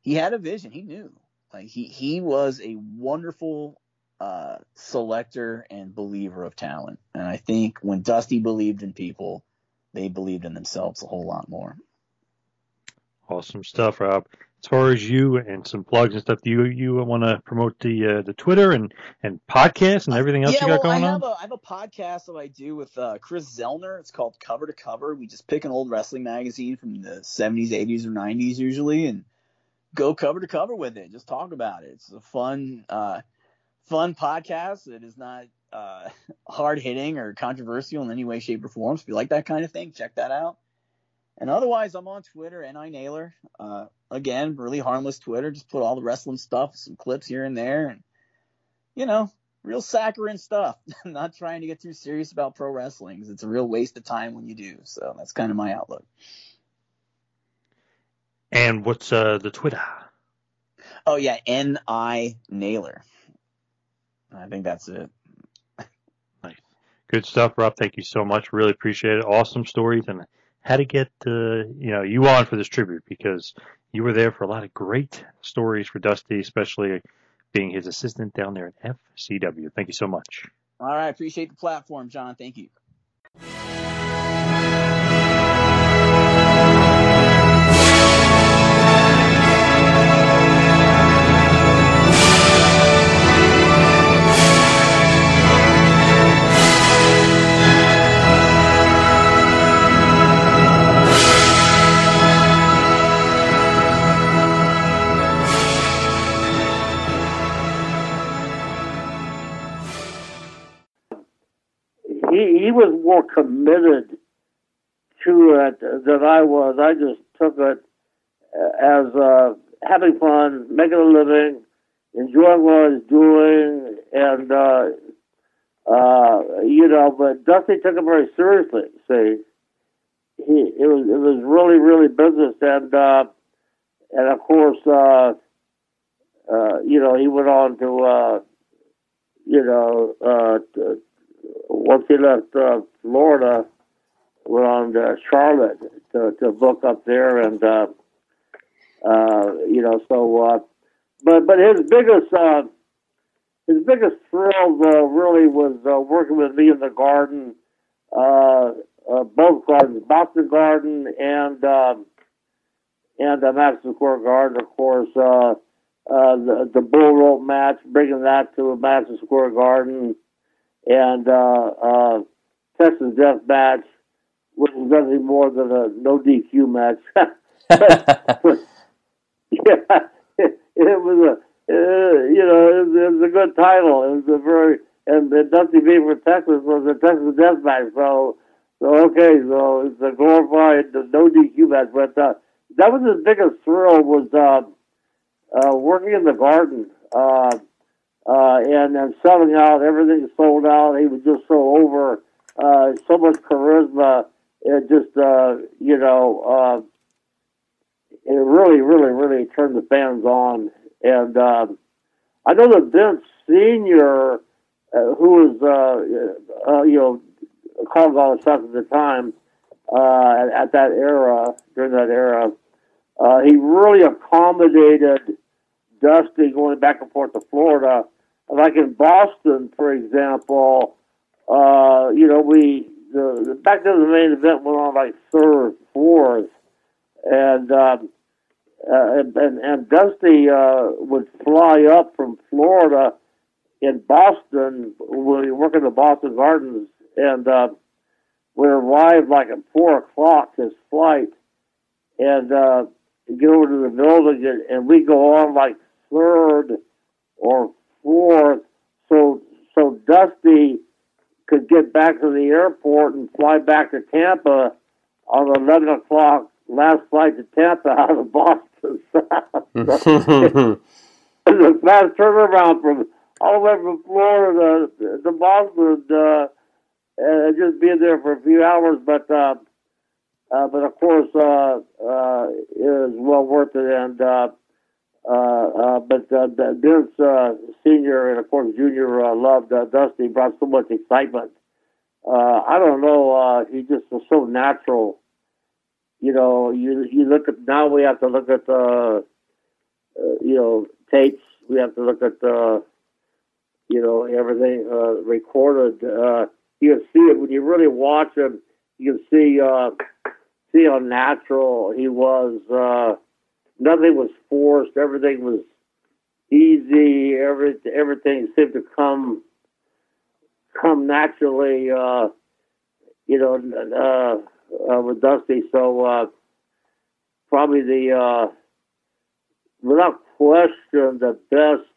he had a vision. He knew. Like he he was a wonderful uh, selector and believer of talent, and I think when Dusty believed in people, they believed in themselves a whole lot more. Awesome stuff, Rob. As far as you and some plugs and stuff, do you you want to promote the uh, the Twitter and and podcast and everything else yeah, you got well, going I on? have a I have a podcast that I do with uh, Kris Zellner. It's called Cover to Cover. We just pick an old wrestling magazine from the 70s, 80s, or 90s usually, and go cover to cover with it. Just talk about it. It's a fun uh, fun podcast. It is not uh, hard hitting or controversial in any way, shape, or form. So if you like that kind of thing, check that out. And otherwise, I'm on Twitter, Ni Naylor. Uh, again, really harmless Twitter. Just put all the wrestling stuff, some clips here and there, and you know, real saccharine stuff. I'm not trying to get too serious about pro wrestling 'cause it's a real waste of time when you do. So that's kind of my outlook. And what's uh, the Twitter? Oh yeah, Ni Naylor. I think that's it. Nice. Good stuff, Rob. Thank you so much. Really appreciate it. Awesome stories and how to get uh, you know you on for this tribute because you were there for a lot of great stories for Dusty, especially being his assistant down there at FCW. Thank you so much. All right, appreciate the platform, John. Thank you. He was more committed to it than I was. I just took it as uh, having fun, making a living, enjoying what I was doing, and uh, uh, you know. But Dusty took it very seriously. See, he it was it was really really business, and uh, and of course, uh, uh, you know, he went on to uh, you know. Uh, to, he left uh, Florida, went on to Charlotte to, to book up there, and uh, uh, you know, so. Uh, but but his biggest uh, his biggest thrill though really was uh, working with me in the Garden, uh, uh, both gardens, Boston Garden and um, and the Madison Square Garden, of course. Uh, uh, the, the bull rope match, bringing that to Madison Square Garden and uh, uh, Texas Death Match, which is nothing more than a no DQ match. yeah, it, it was a uh, you know it was, it was a good title. It was a very and the Dusty for Texas was a Texas Death Match. So so okay, so it's a glorified no DQ match. But uh, that was his biggest thrill was uh, uh, working in the Garden. Uh, uh, and then selling out, everything sold out. He was just so over, uh, so much charisma. It just, uh, you know, uh, it really, really, really turned the fans on. And um, I know that Vince Senior, uh, who was, uh, you know, called all the stuff at the time, at, at that era, during that era, he really accommodated Dusty going back and forth to Florida. Like in Boston, for example, uh, you know, we the, the back then the main event went on like third, fourth, and um, uh, and, and and Dusty uh, would fly up from Florida in Boston when he work in the Boston Gardens, and uh, would arrive like at four o'clock his flight, and uh, get over to the building, and, and we go on like third or fourth, so so Dusty could get back to the airport and fly back to Tampa on eleven o'clock last flight to Tampa out of Boston. so, it's a fast turnaround from all the way from Florida to, to Boston, uh, and just being there for a few hours. But uh, uh, but of course, uh, uh, it was well worth it. And uh, but uh, the- Vince uh, Senior and of course Junior uh, loved uh, Dusty. Brought so much excitement. Uh, I don't know. Uh, he just was so natural. You know, you you look at now. We have to look at uh, uh, you know tapes. We have to look at uh, you know everything uh, recorded. Uh, you can see it when you really watch him. You can see uh, see how natural he was. Uh, nothing was forced. Everything was easy. Every everything seemed to come come naturally. Uh, you know, uh, uh, with Dusty. So uh, probably the uh, without question the best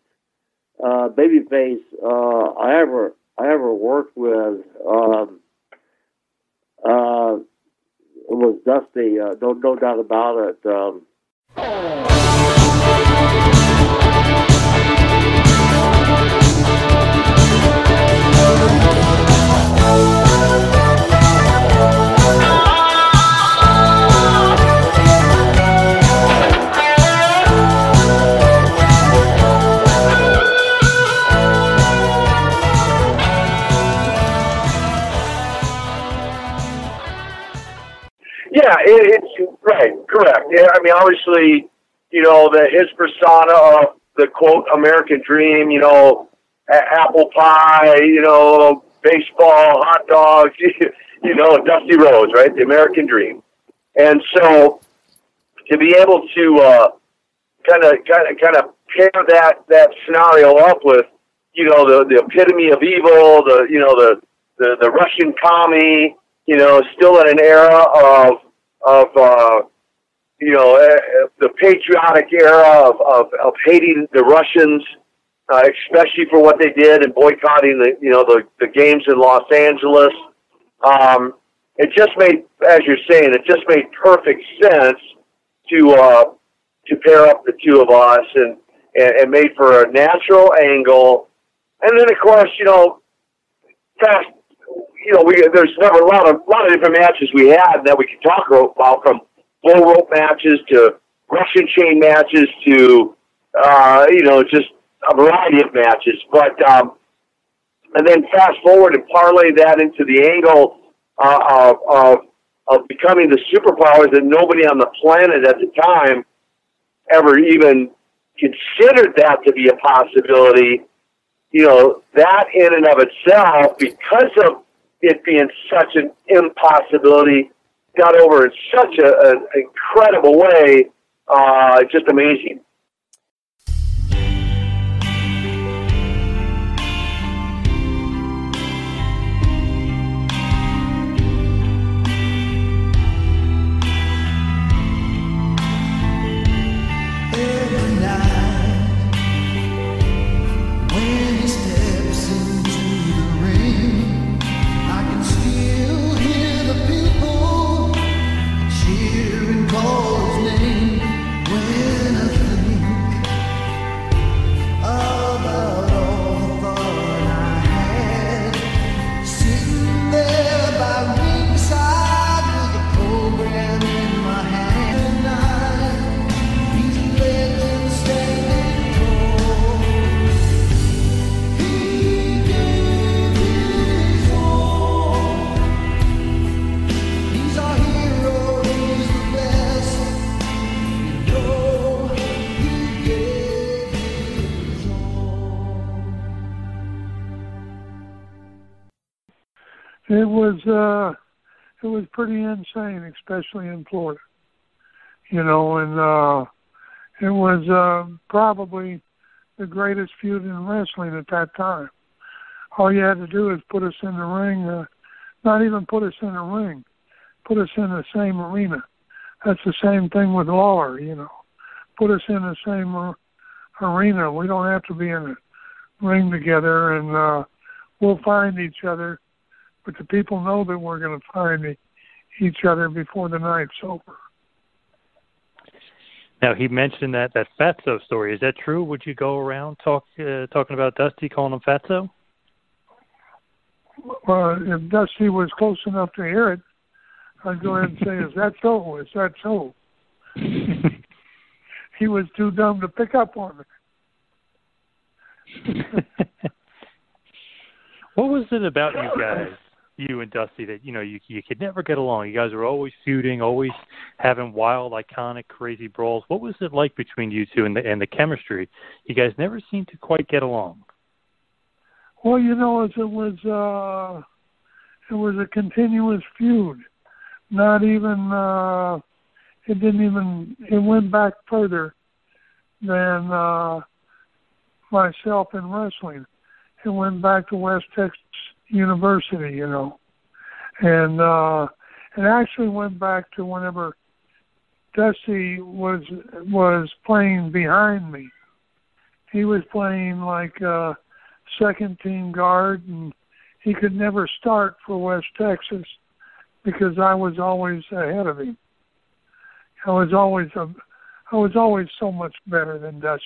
uh, babyface uh, I ever I ever worked with. Um, was Dusty. No, no doubt about it. Um, Yeah, right, correct. Yeah, I mean, obviously, you know, the his persona of the quote American dream, you know, apple pie, you know, baseball, hot dogs, you know, Dusty Rhodes, right? The American dream. And so to be able to uh kind of kind of kind of pair that that scenario up with, you know, the the epitome of evil, the you know the the, the Russian commie, you know, still in an era of of uh, you know uh, the patriotic era of, of of hating the Russians, uh, especially for what they did and boycotting the you know the the games in Los Angeles. Um, it just made, as you're saying, it just made perfect sense to uh, to pair up the two of us and, and and made for a natural angle. And then of course, you know, fast you know, we there's never a lot of lot of different matches we had that we could talk about from bull rope matches to Russian chain matches to uh, you know just a variety of matches. But um, and then fast forward and parlay that into the angle uh, of, of of becoming the superpowers that nobody on the planet at the time ever even considered that to be a possibility. You know, that in and of itself, because of it being such an impossibility, got over in such a, an incredible way. Uh, just amazing. Pretty insane, especially in Florida. You know, and uh it was uh probably the greatest feud in wrestling at that time. All you had to do is put us in the ring, uh, not even put us in the ring, put us in the same arena. That's the same thing with Lawler, you know. Put us in the same uh, arena. We don't have to be in the ring together, and uh we'll find each other but the people know that we're going to find each other before the night's over. Now he mentioned that that Fatso story. Is that true? Would you go around talk uh, talking about Dusty, calling him Fatso? Well, if Dusty was close enough to hear it, I'd go ahead and say, "Is that so? Is that so?" he was too dumb to pick up on it. what was it about you guys, you and Dusty, that you know you you could never get along? You guys were always feuding, always having wild, iconic, crazy brawls. What was it like between you two and the and the chemistry? You guys never seemed to quite get along. Well, you know, it was uh it was a continuous feud. Not even uh it didn't even it went back further than uh myself in wrestling. It went back to West Texas University, you know. And uh it actually went back to whenever Dusty was was playing behind me. He was playing like uh second team guard and he could never start for West Texas because I was always ahead of him. I was always a, I was always so much better than Dusty.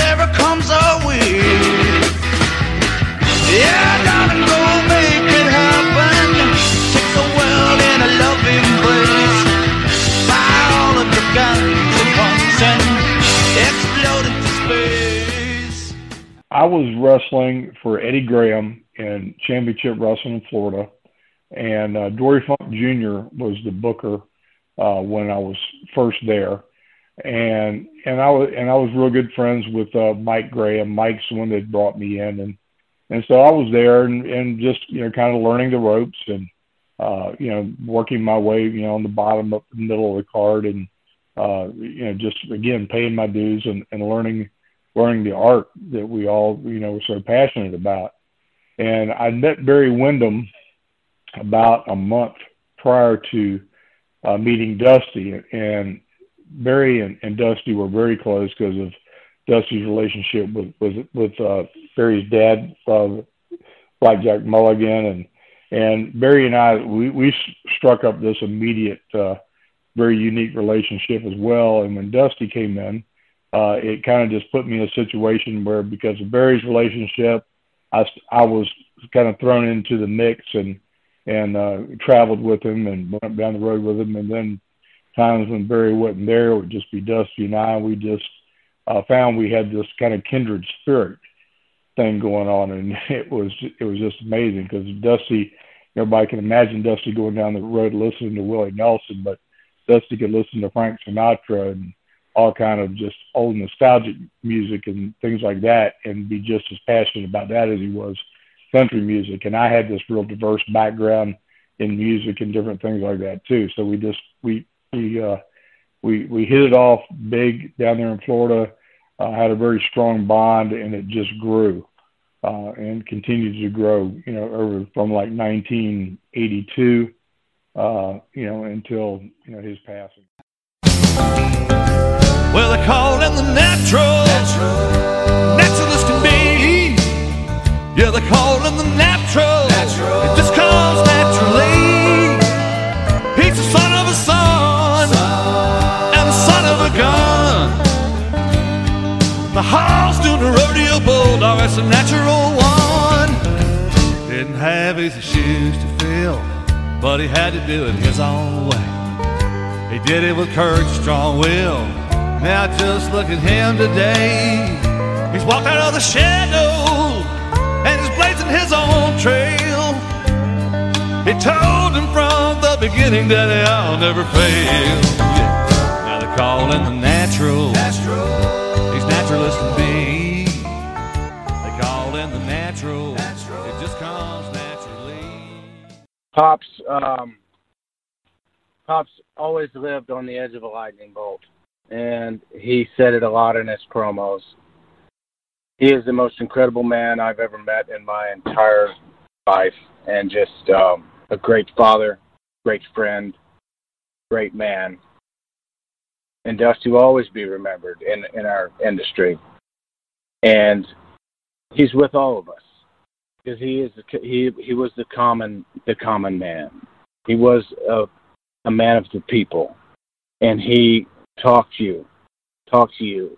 I was wrestling for Eddie Graham in Championship Wrestling in Florida, and uh, Dory Funk Jr. was the booker uh, when I was first there, and and I was and I was real good friends with uh, Mike Graham. Mike's the one that brought me in, and and so I was there and and just you know kind of learning the ropes and uh, you know working my way you know on the bottom up the middle of the card and uh, you know just again paying my dues and, and learning learning the art that we all you know were so passionate about. And I met Barry Windham about a month prior to uh, meeting Dusty, and Barry and, and Dusty were very close because of Dusty's relationship with with with uh, Barry's dad, uh, Blackjack Mulligan, and and Barry and I we we struck up this immediate, uh, very unique relationship as well. And when Dusty came in, uh, it kind of just put me in a situation where because of Barry's relationship, I I was kind of thrown into the mix and and uh, traveled with him and went down the road with him. And then times when Barry wasn't there, it would just be Dusty and I. We just uh, found we had this kind of kindred spirit thing going on, and it was it was just amazing because Dusty, everybody can imagine Dusty going down the road listening to Willie Nelson, but Dusty could listen to Frank Sinatra and all kind of just old nostalgic music and things like that, and be just as passionate about that as he was country music. And I had this real diverse background in music and different things like that too. So we just we we uh, we we hit it off big down there in Florida. Uh, had a very strong bond, and it just grew uh, and continued to grow. You know, over from like 1982, uh, you know, until you know his passing. Well, they call him the natural, natural naturalist can be. Yeah, they call him the natural, it just comes naturally. He's the son of a son, and the son of a gun. The horse doing the rodeo bulldog, that's a natural one. Didn't have easy shoes to fill, but he had to do it his own way. He did it with courage, strong will. Now just look at him today. He's walked out of the shadow and he's blazing his own trail. He told him from the beginning that I'll never fail. Yeah. Now they call him the natural. He's naturalist to be. They call him the natural. It just comes naturally. Pops, um, Pops always lived on the edge of a lightning bolt, and he said it a lot in his promos. He is the most incredible man I've ever met in my entire life, and just um, a great father, great friend, great man. And Dusty will always be remembered in in our industry. And he's with all of us. because he is the, he he was the common the common man. He was a a man of the people, and he talked to you, talk to you.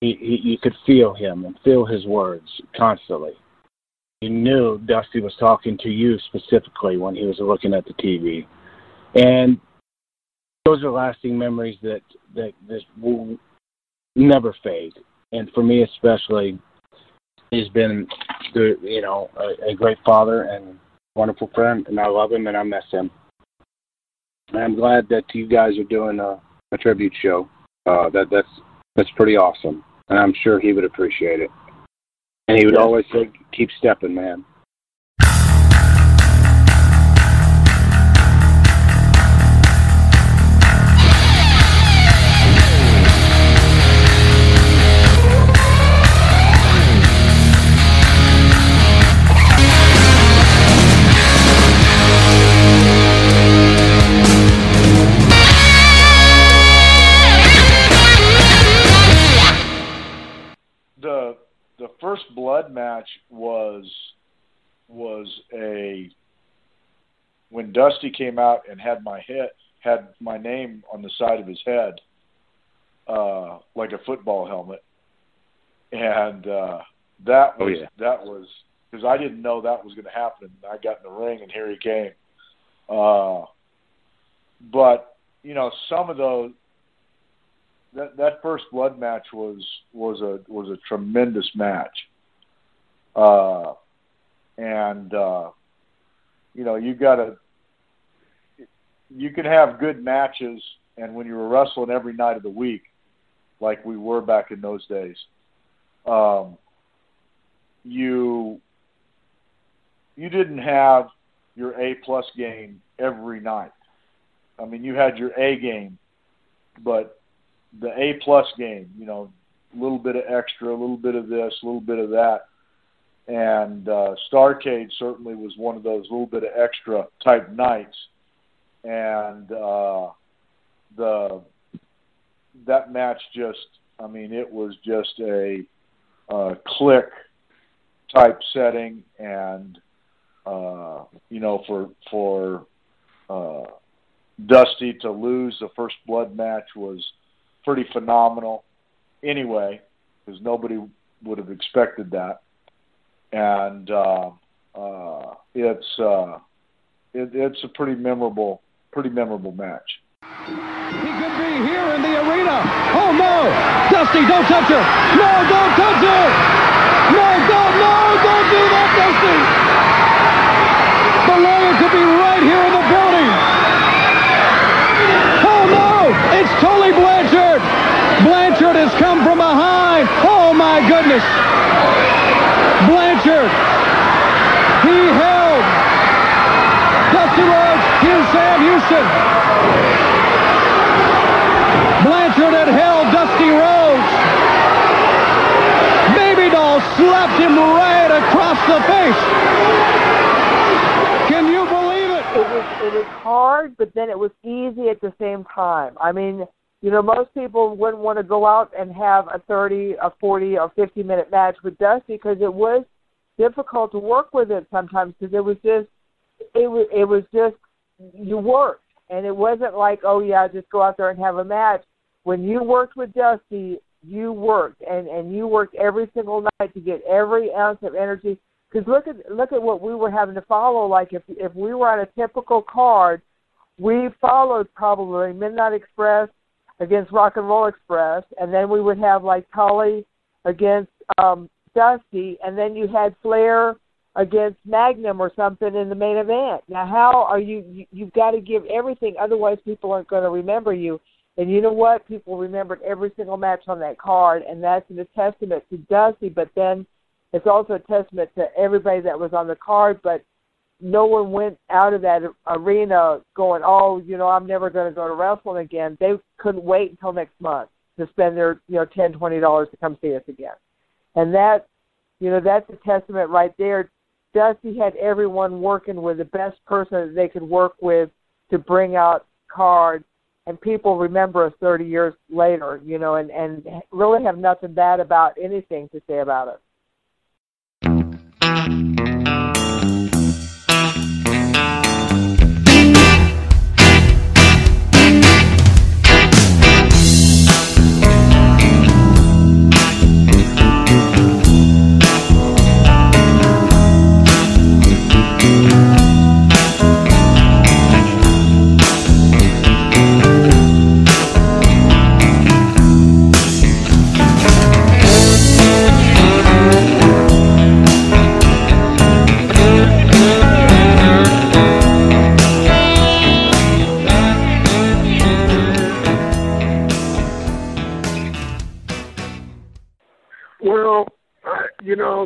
He, he you could feel him and feel his words constantly. You knew Dusty was talking to you specifically when he was looking at the TV, and those are lasting memories that that that will never fade. And for me especially, he's been you know a, a great father and wonderful friend, and I love him and I miss him. And I'm glad that you guys are doing a, a tribute show. Uh, that that's that's pretty awesome, and I'm sure he would appreciate it. And he would Yeah. always say, "Keep stepping, man." First blood match was was a when Dusty came out and had my head had my name on the side of his head, uh, like a football helmet, and uh, that Oh, was yeah. that was because I didn't know that was going to happen. I got in the ring and here he came. Uh, but you know, some of those that that first blood match was was a was a tremendous match. Uh, and uh, you know, you got to you can have good matches, and when you were wrestling every night of the week, like we were back in those days, um, you you didn't have your A plus game every night. I mean, you had your A game, but the A plus game, you know, a little bit of extra, a little bit of this, a little bit of that. And uh, Starcade certainly was one of those little bit of extra type nights. And uh, the that match just, I mean, it was just a uh, click type setting, and uh, you know, for for uh, Dusty to lose the first blood match was pretty phenomenal anyway, because nobody would have expected that. And uh, uh, it's uh, it, it's a pretty memorable, pretty memorable match. He could be here in the arena. Oh no! Dusty, don't touch her! No, don't touch her! No, don't, no, don't do that, Dusty! The lawyer could be right here in the building. Oh no! It's Tully Blanchard! Blanchard has come from behind. Oh goodness! Blanchard! He held Dusty Rhodes. Here's Sam Houston. Blanchard had held Dusty Rhodes. Baby doll slapped him right across the face. Can you believe it? It was it was hard, but then it was easy at the same time. I mean, you know, most people wouldn't want to go out and have a 30, a 40, or 50 minute match with Dusty because it was difficult to work with it sometimes because it was just it was it was just you worked. And it wasn't like oh yeah just go out there and have a match. When you worked with Dusty you worked. And and you worked every single night to get every ounce of energy. Because look at look at what we were having to follow. Like if if we were on a typical card we followed probably Midnight Express against Rock and Roll Express and then we would have like Tully against um Dusty and then you had Flair against Magnum or something in the main event. Now, how are you? you you've got to give everything, otherwise people aren't going to remember you. And you know what? People remembered every single match on that card, and that's a testament to Dusty. But then it's also a testament to everybody that was on the card. But no one went out of that arena going, "Oh, you know, I'm never going to go to wrestling again." They couldn't wait until next month to spend their, you know, ten, twenty dollars to come see us again. And that, you know, that's a testament right there Dusty had everyone working with the best person that they could work with to bring out cards, and people remember us 30 years later, you know, and and really have nothing bad about anything to say about us.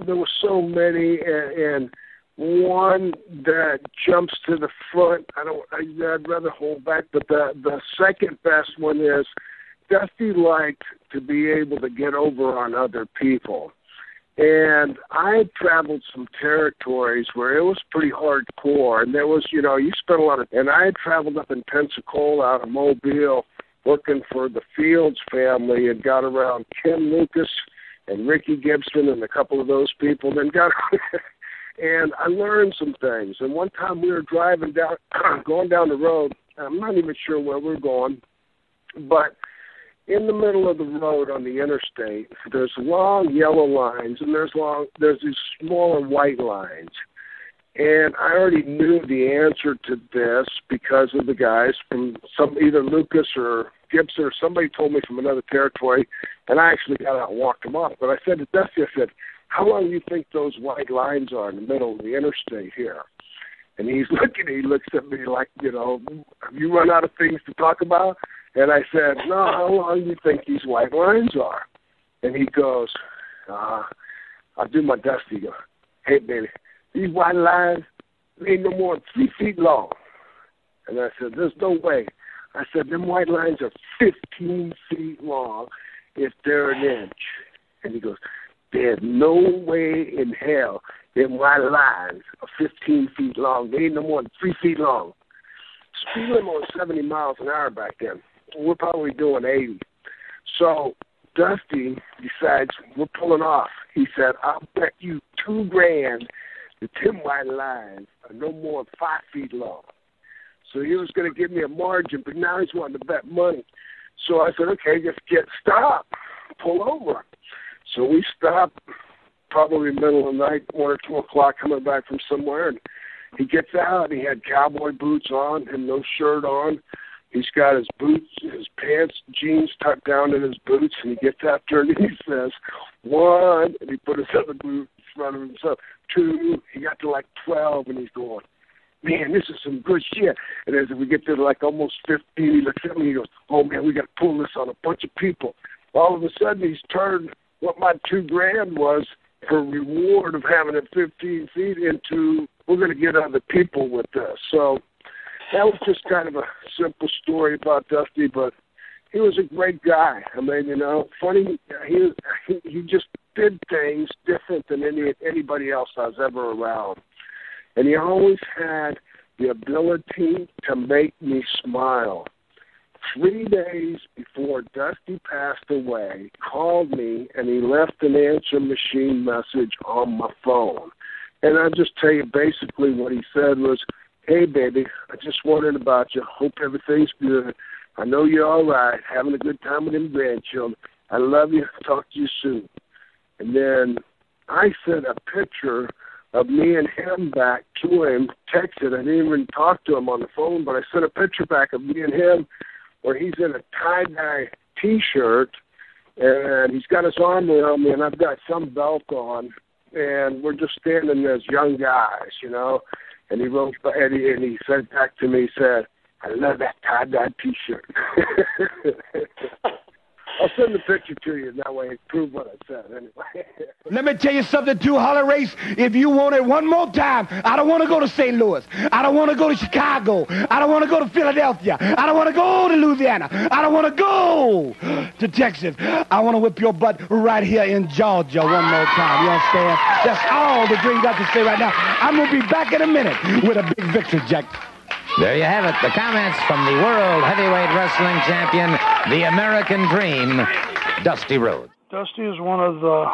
Many, and, and one that jumps to the front. I don't. I, I'd rather hold back, but the the second best one is Dusty liked to be able to get over on other people. And I had traveled some territories where it was pretty hardcore, and there was, you know, you spent a lot of. And I had traveled up in Pensacola, out of Mobile, working for the Fields family, and got around Ken Lucas and Ricky Gibson and a couple of those people. Then got, and I learned some things. And one time we were driving down, going down the road. I'm not even sure where we're going, but in the middle of the road on the interstate, there's long yellow lines and there's long there's these smaller white lines. And I already knew the answer to this because of the guys from some either Lucas or Gibson or somebody told me from another territory, and I actually got out and walked them off. But I said to Dusty, I said, "How long do you think those white lines are in the middle of the interstate here?" And he's looking, he looks at me like, you know, have you run out of things to talk about? And I said, No, how long do you think these white lines are? And he goes, uh, I'll do my best. He Hey, baby, these white lines ain't no more than three feet long. And I said, There's no way. I said, Them white lines are 15 feet long if they're an inch. And he goes, There's no way in hell them white lines are 15 feet long. They ain't no more than three feet long. Speed limit was 70 miles an hour back then we're probably doing 80. So Dusty decides we're pulling off. He said, I'll bet you two grand the Tim White lines are no more than five feet long. So he was going to give me a margin, but now he's wanting to bet money. So I said, okay, just get stop, pull over. So we stopped probably middle of the night, one or two o'clock, coming back from somewhere, and he gets out. And he had cowboy boots on and no shirt on. He's got his boots, his pants, jeans tucked down in his boots, and he gets after it and he says, one, and he put his other boot in front of himself. Two, he got to like 12, and he's going, man, this is some good shit. And as we get to like almost 15, he looks at me and goes, oh man, we got to pull this on a bunch of people. All of a sudden, he's turned what my two grand was for reward of having it 15 feet into we're going to get other people with this. So that was just kind of a simple story about Dusty, but he was a great guy. I mean, you know, funny. He he, he just did things different than any anybody else I was ever around, and he always had the ability to make me smile. Three days before Dusty passed away, called me and he left an answer machine message on my phone. And I'll just tell you basically what he said was, Hey, baby, I just wondered about you. Hope everything's good. I know you're all right, having a good time with them grandchildren. I love you. Talk to you soon. And then I sent a picture of me and him back to him, texted. I didn't even talk to him on the phone, but I sent a picture back of me and him where he's in a tie dye t shirt and he's got his arm around me and I've got some belt on and we're just standing as young guys, you know. And he wrote and he, and he said back to me, said, I love that tie-dye T-shirt. I'll send the picture to you, and that way it prove what I said anyway. Let me tell you something too, Harley Race. If you want it one more time, I don't want to go to St. Louis. I don't want to go to Chicago. I don't want to go to Philadelphia. I don't want to go to Louisiana. I don't want to go to Texas. I want to whip your butt right here in Georgia one more time. You understand? That's all the dream got to say right now. I'm going to be back in a minute with a big victory, Jack. There you have it. The comments from the World Heavyweight Wrestling Champion, the American Dream, Dusty Rhodes. Dusty is one of the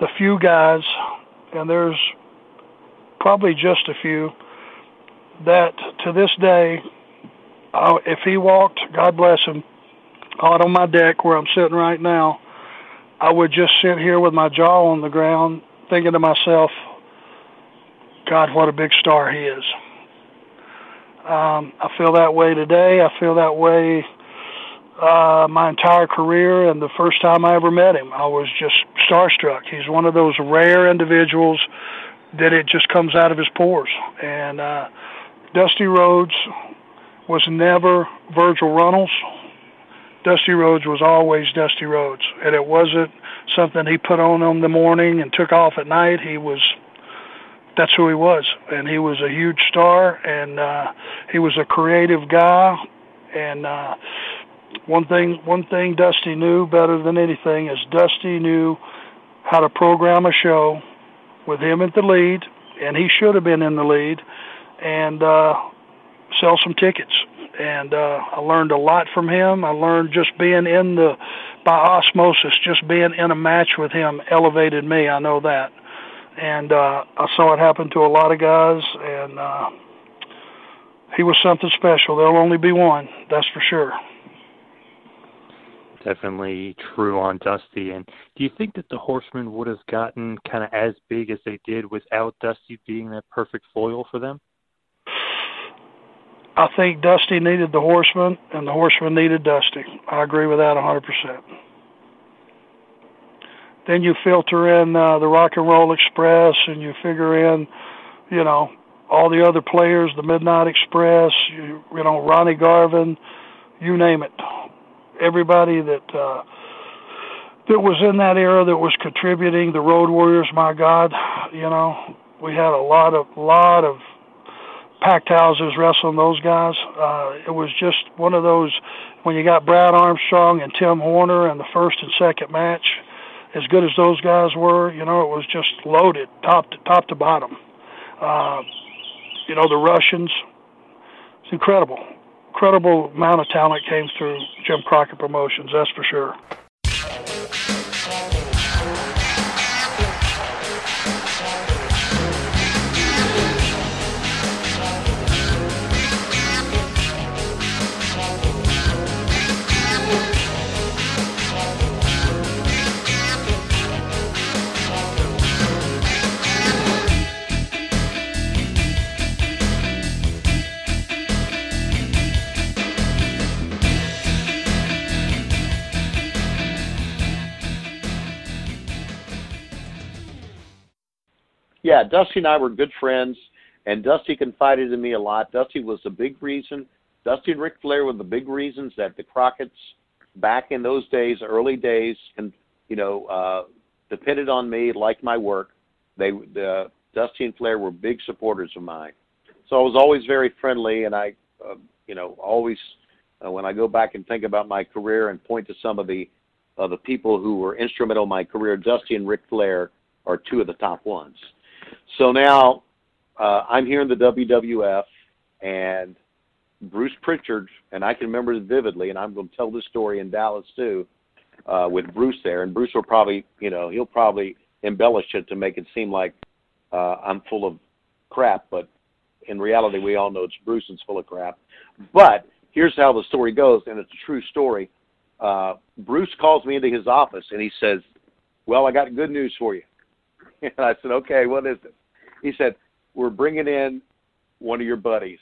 the few guys, and there's probably just a few that to this day, uh, if he walked, God bless him, out on my deck where I'm sitting right now, I would just sit here with my jaw on the ground, thinking to myself, God, what a big star he is. Um, I feel that way today. I feel that way uh, my entire career. And the first time I ever met him, I was just starstruck. He's one of those rare individuals that it just comes out of his pores. And uh, Dusty Rhodes was never Virgil Runnels. Dusty Rhodes was always Dusty Rhodes, and it wasn't something he put on in the morning and took off at night. He was that's who he was, and he was a huge star, and uh, he was a creative guy. And uh, one thing, one thing Dusty knew better than anything is Dusty knew how to program a show with him at the lead, and he should have been in the lead, and uh, sell some tickets. And uh, I learned a lot from him. I learned just being in the by osmosis, just being in a match with him elevated me. I know that and uh, I saw it happen to a lot of guys, and uh, he was something special. There'll only be one, that's for sure. Definitely true on Dusty. And do you think that the Horsemen would have gotten kind of as big as they did without Dusty being that perfect foil for them? I think Dusty needed the Horsemen, and the Horsemen needed Dusty. I agree with that a 100%. Then you filter in uh, the Rock and Roll Express, and you figure in, you know, all the other players, the Midnight Express, you, you know, Ronnie Garvin, you name it. Everybody that uh, that was in that era that was contributing, the Road Warriors, my God, you know, we had a lot of lot of packed houses wrestling those guys. Uh, it was just one of those when you got Brad Armstrong and Tim Horner in the first and second match as good as those guys were, you know, it was just loaded top to top to bottom. Uh, you know, the Russians, it's incredible. Incredible amount of talent came through Jim Crockett Promotions, that's for sure. Yeah, Dusty and I were good friends, and Dusty confided in me a lot. Dusty was the big reason. Dusty and Ric Flair were the big reasons that the Crockett's back in those days, early days, and you know, uh, depended on me, liked my work. They, the Dusty and Flair were big supporters of mine, so I was always very friendly, and I, uh, you know, always uh, when I go back and think about my career and point to some of the uh, the people who were instrumental in my career, Dusty and Ric Flair are two of the top ones. So now uh, I'm here in the WWF, and Bruce Pritchard, and I can remember it vividly, and I'm going to tell this story in Dallas too, uh, with Bruce there. And Bruce will probably, you know, he'll probably embellish it to make it seem like uh, I'm full of crap, but in reality, we all know it's Bruce that's full of crap. But here's how the story goes, and it's a true story. Uh, Bruce calls me into his office and he says, "Well, I got good news for you." And I said, okay, what is it? He said, we're bringing in one of your buddies.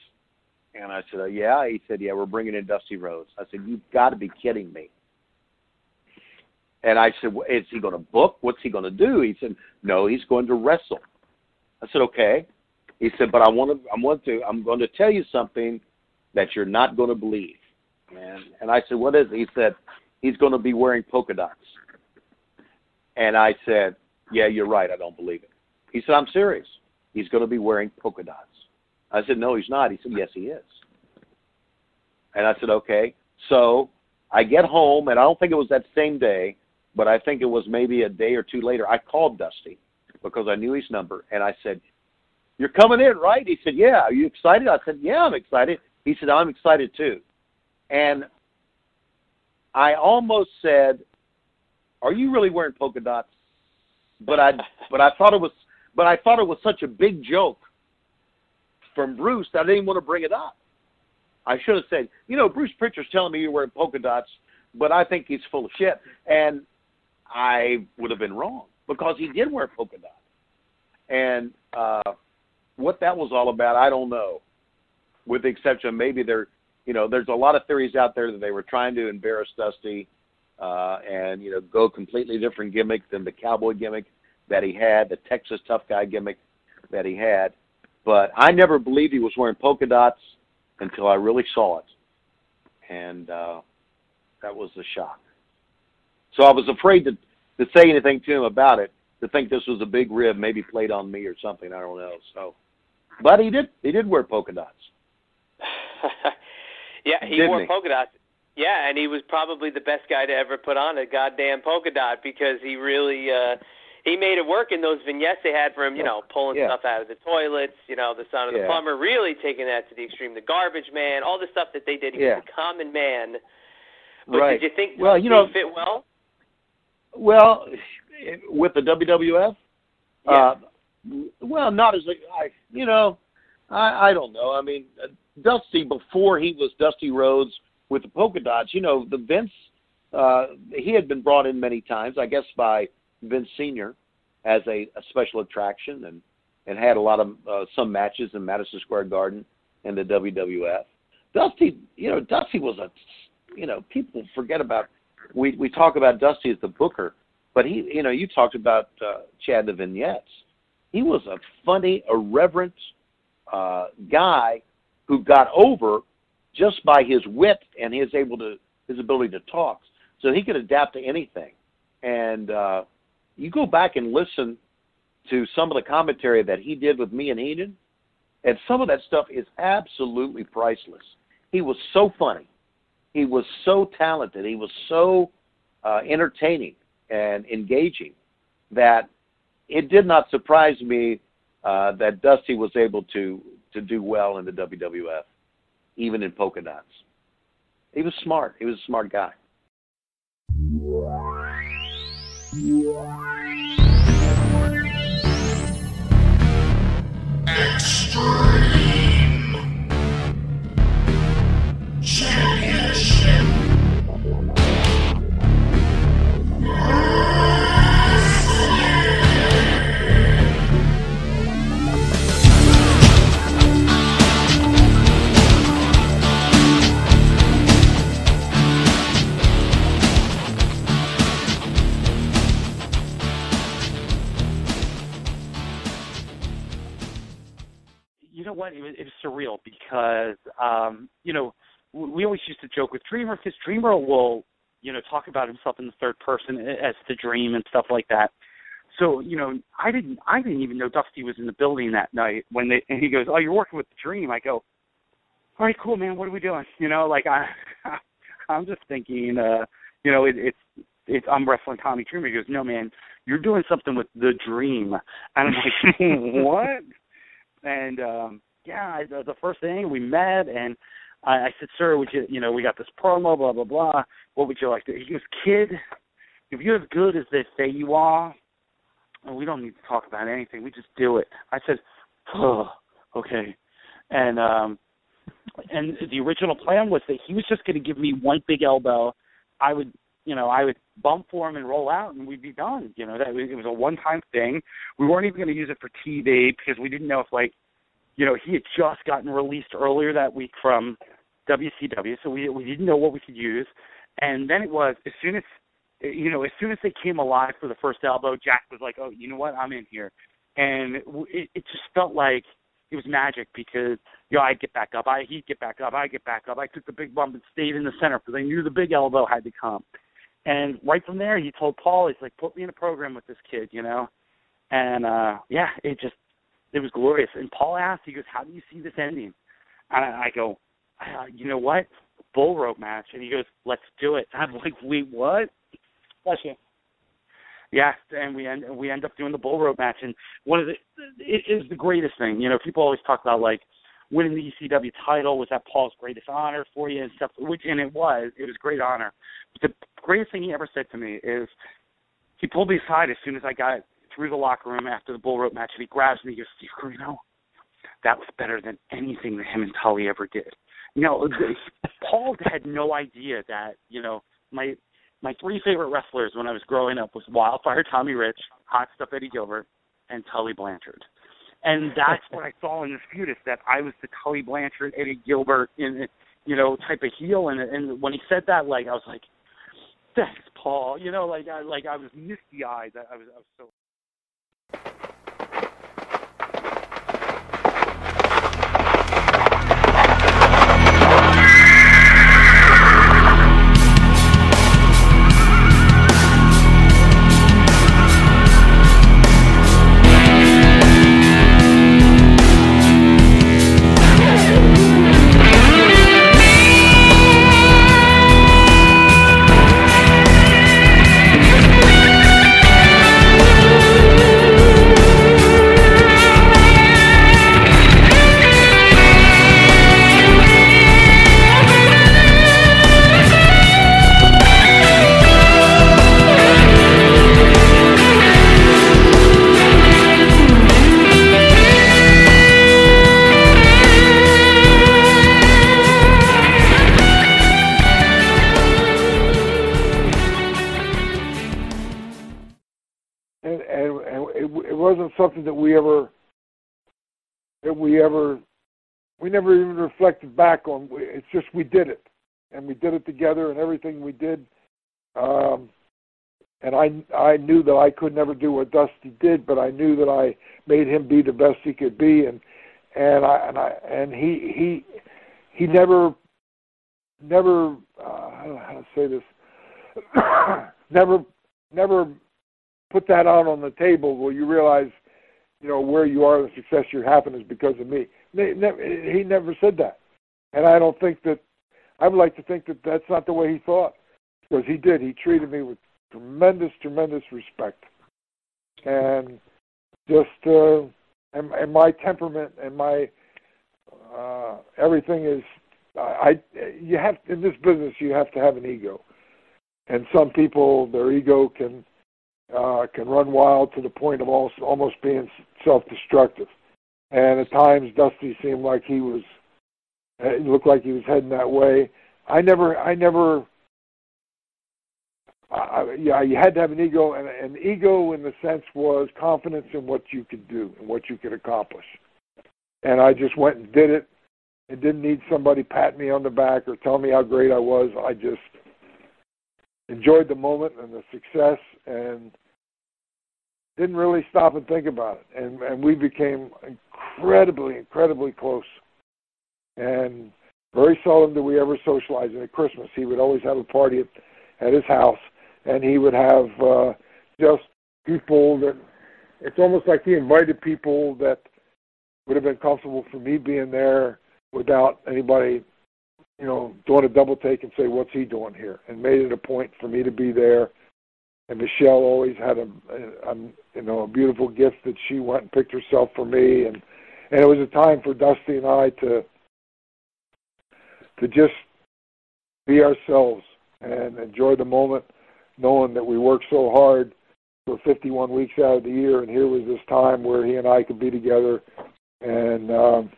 And I said, uh, yeah. He said, yeah, we're bringing in Dusty Rhodes. I said, you've got to be kidding me. And I said, is he going to book? What's he going to do? He said, no, he's going to wrestle. I said, okay. He said, but I want to, I want to, I'm going to tell you something that you're not going to believe. And and I said, what is it? He said, he's going to be wearing polka dots. And I said, yeah, you're right. I don't believe it. He said, I'm serious. He's going to be wearing polka dots. I said, no, he's not. He said, yes, he is. And I said, okay. So I get home, and I don't think it was that same day, but I think it was maybe a day or two later. I called Dusty because I knew his number, and I said, you're coming in, right? He said, yeah. Are you excited? I said, yeah, I'm excited. He said, I'm excited too. And I almost said, are you really wearing polka dots? But I but I thought it was but I thought it was such a big joke from Bruce that I didn't want to bring it up. I should have said, you know, Bruce Pritchard's telling me you're wearing polka dots, but I think he's full of shit. And I would have been wrong because he did wear polka dots. And uh, what that was all about, I don't know. With the exception, maybe there, you know, there's a lot of theories out there that they were trying to embarrass Dusty uh, and you know go completely different gimmick than the cowboy gimmick that he had, the Texas tough guy gimmick that he had. But I never believed he was wearing polka dots until I really saw it, and uh, that was a shock. So I was afraid to to say anything to him about it. To think this was a big rib, maybe played on me or something. I don't know. So, but he did. He did wear polka dots. yeah, he Didn't wore he? polka dots. Yeah, and he was probably the best guy to ever put on a goddamn polka dot because he really uh he made it work in those vignettes they had for him, you know, pulling Yeah. stuff out of the toilets, you know, the son of the Yeah. plumber, really taking that to the extreme. The garbage man, all the stuff that they did. He Yeah. was a common man. But right. did you think well, you know, fit well? Well, with the WWF, uh, well, not as a- I, you know, I, I don't know. I mean, uh, Dusty before he was Dusty Rhodes with the polka dots, you know, the Vince, uh, he had been brought in many times, I guess, by Vince Senior as a, a special attraction, and and had a lot of uh, some matches in Madison Square Garden and the WWF. Dusty, you know, Dusty was a, you know, people forget about we we talk about Dusty as the booker, but he, you know, you talked about uh, Chad the vignettes. He was a funny, irreverent uh, guy who got over just by his wit and his able to his ability to talk. So he could adapt to anything. And uh, you go back and listen to some of the commentary that he did with me and Heenan, and some of that stuff is absolutely priceless. He was so funny he was so talented, he was so uh, entertaining and engaging that it did not surprise me uh, that Dusty was able to to do well in the WWF, even in polka dots. He was smart. He was a smart guy. What? It was, it was surreal because, um, you know, we always used to joke with Dreamer because Dreamer will, you know, talk about himself in the third person as the dream and stuff like that. So, you know, I didn't, I didn't even know Dusty was in the building that night when they, and he goes, "Oh, you're working with the Dream." I go, "All right, cool, man. What are we doing?" You know, like I, I'm just thinking, uh, you know, it, it's, it's, I'm wrestling Tommy Dreamer. He goes, "No, man, you're doing something with the Dream," and I'm like, "What?" and um yeah, the first thing we met and I, I said, "Sir, would you, you know, we got this promo, blah blah blah. What would you like to?" He goes, "Kid, if you're as good as they say you are, we don't need to talk about anything. We just do it." I said, "Oh, okay," and um and the original plan was that he was just going to give me one big elbow. I would, you know, I would bump for him and roll out, and we'd be done. You know, that it was a one-time thing. We weren't even going to use it for TV because we didn't know if, like, you know, he had just gotten released earlier that week from WCW, so we we didn't know what we could use. And then it was as soon as, you know, as soon as they came alive for the first elbow, Jack was like, "Oh, you know what? I'm in here," and it, it just felt like it was magic because you know I'd get back up, I he'd get back up, I get back up. I took the big bump and stayed in the center because I knew the big elbow had to come. And right from there, he told Paul, he's like, "Put me in a program with this kid," you know. And uh yeah, it just it was glorious. And Paul asked, he goes, "How do you see this ending?" And I, go, uh, "You know what? Bull rope match." And he goes, "Let's do it." I'm like, "Wait, what?" Bless you. Yeah, and we end we end up doing the bull rope match, and one of the it is the greatest thing. You know, people always talk about like winning the ECW title was that Paul's greatest honor for you and stuff, which and it was. It was a great honor. But the greatest thing he ever said to me is he pulled me aside as soon as I got through the locker room after the bull rope match, and he grabs me. He goes, "Steve Corino, that was better than anything that him and Tully ever did." You know, Paul had no idea that you know my my three favorite wrestlers when I was growing up was Wildfire Tommy Rich, Hot Stuff Eddie Gilbert, and Tully Blanchard. And that's what I saw in this feud is that I was the Tully Blanchard, Eddie Gilbert, in you know type of heel. And and when he said that, like I was like, thanks, Paul. You know, like I like I was misty eyed. I was I was so. That we ever we never even reflected back on. It's just we did it, and we did it together, and everything we did. Um, and I I knew that I could never do what Dusty did, but I knew that I made him be the best he could be, and and I and I and he he he never never uh, I don't know how to say this never never put that out on the table where you realize you know where you are the success you're having is because of me. He never said that. And i don't think that i would like to think that that's not the way he thought because he did. He treated me with tremendous tremendous respect. And just uh and, and my temperament and my uh everything is I you have in this business you have to have an ego. And some people their ego can uh, can run wild to the point of almost, almost being self-destructive. And at times, Dusty seemed like he was. It looked like he was heading that way. I never, I never. Uh, yeah, you had to have an ego, and an ego in the sense was confidence in what you could do and what you could accomplish. And I just went and did it, and didn't need somebody pat me on the back or tell me how great I was. I just enjoyed the moment and the success and didn't really stop and think about it. And and we became incredibly incredibly close and very seldom did we ever socialize. And at christmas he would always have a party at, at his house and he would have uh just people that it's almost like he invited people that would have been comfortable for me being there without anybody you know, doing a double take and say, "What's he doing here?" and made it a point for me to be there. And Michelle always had a, a, a you know a beautiful gift that she went and picked herself for me, and and it was a time for Dusty and I to to just be ourselves and enjoy the moment, knowing that we worked so hard for 51 weeks out of the year, and here was this time where he and I could be together and um,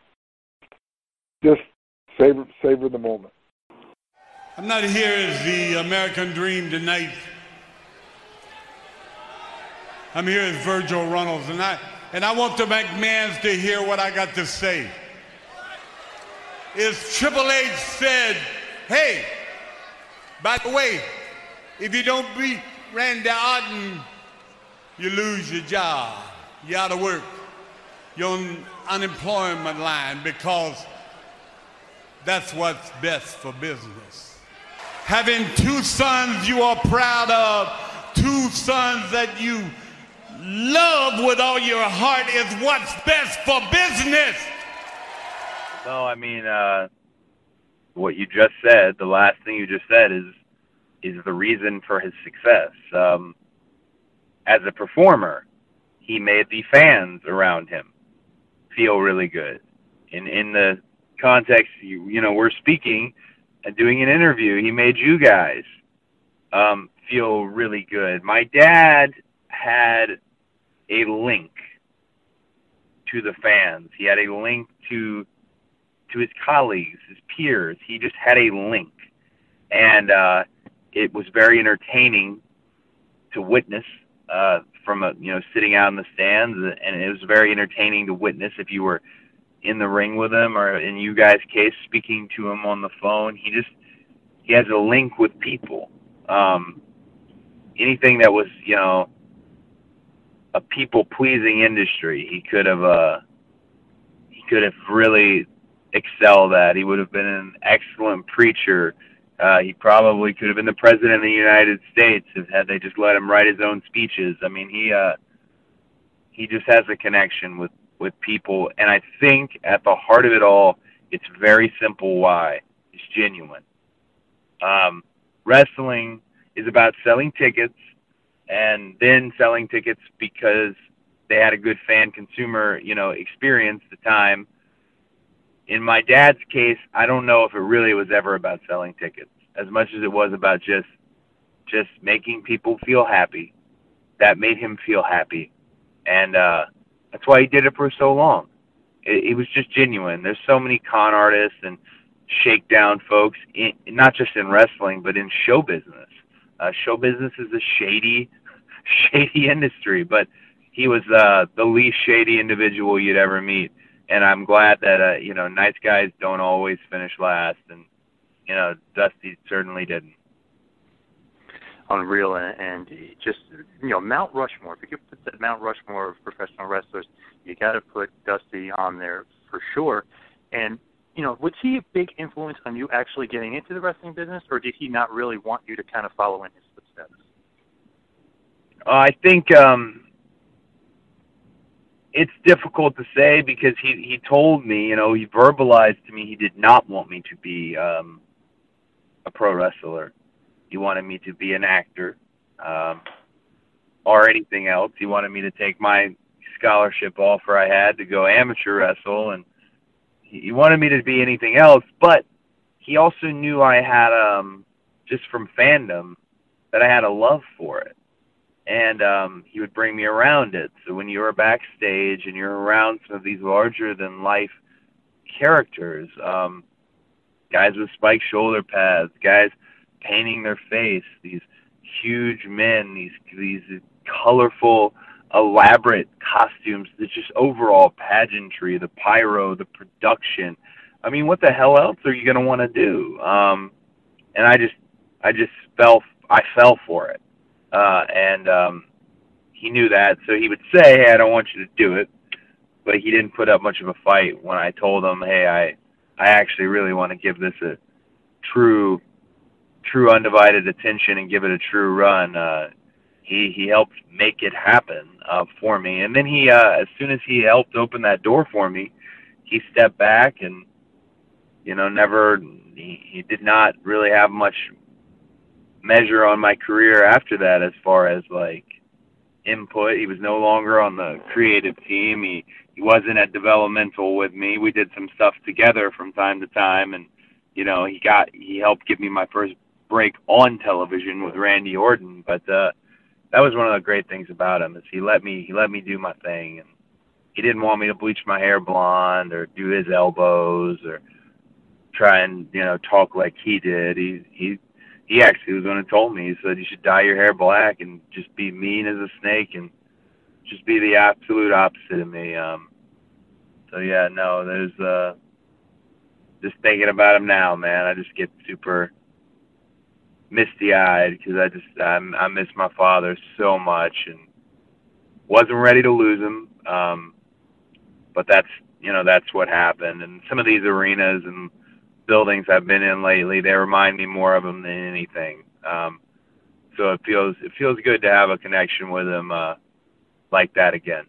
just savor savor the moment. I'm not here as the American dream tonight. I'm here as Virgil Runnels, and I and I want the McMahons to hear what I got to say. Is Triple H said, "Hey, by the way, if you don't beat Randy Orton, you lose your job. You're out of work. You're on unemployment line because." That's what's best for business. Having two sons you are proud of, two sons that you love with all your heart is what's best for business. No, I mean, uh, what you just said, the last thing you just said is is the reason for his success. Um, as a performer, he made the fans around him feel really good. In in the context, you, you know, we're speaking and doing an interview. He made you guys um, feel really good. My dad had a link to the fans. He had a link to to his colleagues, his peers. He just had a link, and uh, it was very entertaining to witness uh, from a you know sitting out in the stands, and it was very entertaining to witness if you were in the ring with him or in you guys case speaking to him on the phone he just he has a link with people. Um anything that was you know a people pleasing industry he could have uh he could have really excelled at. He would have been an excellent preacher. Uh he probably could have been the president of the united states if had they just let him write his own speeches. I mean he uh he just has a connection with with people. And I think at the heart of it all, it's very simple why. It's genuine. Um, wrestling is about selling tickets and then selling tickets because they had a good fan consumer, you know, experience the time. In my dad's case, I don't know if it really was ever about selling tickets as much as it was about just just making people feel happy. That made him feel happy. And uh that's why he did it for so long. It, it was just genuine. There's so many con artists and shakedown folks, in, not just in wrestling, but in show business. Uh, show business is a shady, shady industry, but he was uh, the least shady individual you'd ever meet. And I'm glad that uh, you know nice guys don't always finish last, and you know Dusty certainly didn't. Unreal and, and just you know Mount Rushmore. If you could put that Mount Rushmore of professional wrestlers, you got to put Dusty on there for sure. And you know, was he a big influence on you actually getting into the wrestling business, or did he not really want you to kind of follow in his footsteps? Uh, I think um, it's difficult to say because he he told me, you know, he verbalized to me he did not want me to be um, a pro wrestler. He wanted me to be an actor um, or anything else. He wanted me to take my scholarship offer I had to go amateur wrestle, and he wanted me to be anything else. But he also knew I had um, just from fandom that I had a love for it and um he would bring me around it so when you were backstage and you're around some of these larger than life characters um guys with spiked shoulder pads guys painting their face these huge men these these colorful elaborate costumes the just overall pageantry the pyro the production. I mean what the hell else are you going to want to do? Um and i just i just fell i fell for it. Uh, and um, he knew that, so he would say, "Hey, I don't want you to do it," but he didn't put up much of a fight when I told him, "Hey, I I actually really want to give this a true, true undivided attention and give it a true run." Uh, he he helped make it happen uh, for me, and then he uh, as soon as he helped open that door for me, he stepped back and you know never he, he did not really have much measure on my career after that as far as like input. He was no longer on the creative team. He he wasn't at developmental with me. We did some stuff together from time to time and you know, he got he helped give me my first break on television with Randy Orton, but uh that was one of the great things about him is he let me he let me do my thing and he didn't want me to bleach my hair blonde or do his elbows or try and, you know, talk like he did. He he he actually was the one who told me. He said you should dye your hair black and just be mean as a snake and just be the absolute opposite of me. Um, so yeah, no, there's uh, just thinking about him now, man. I just get super misty eyed because I just I, I miss my father so much and wasn't ready to lose him. Um, but that's you know that's what happened. And some of these arenas and buildings I've been in lately, they remind me more of him than anything. Um, so it feels it feels good to have a connection with him uh, like that again.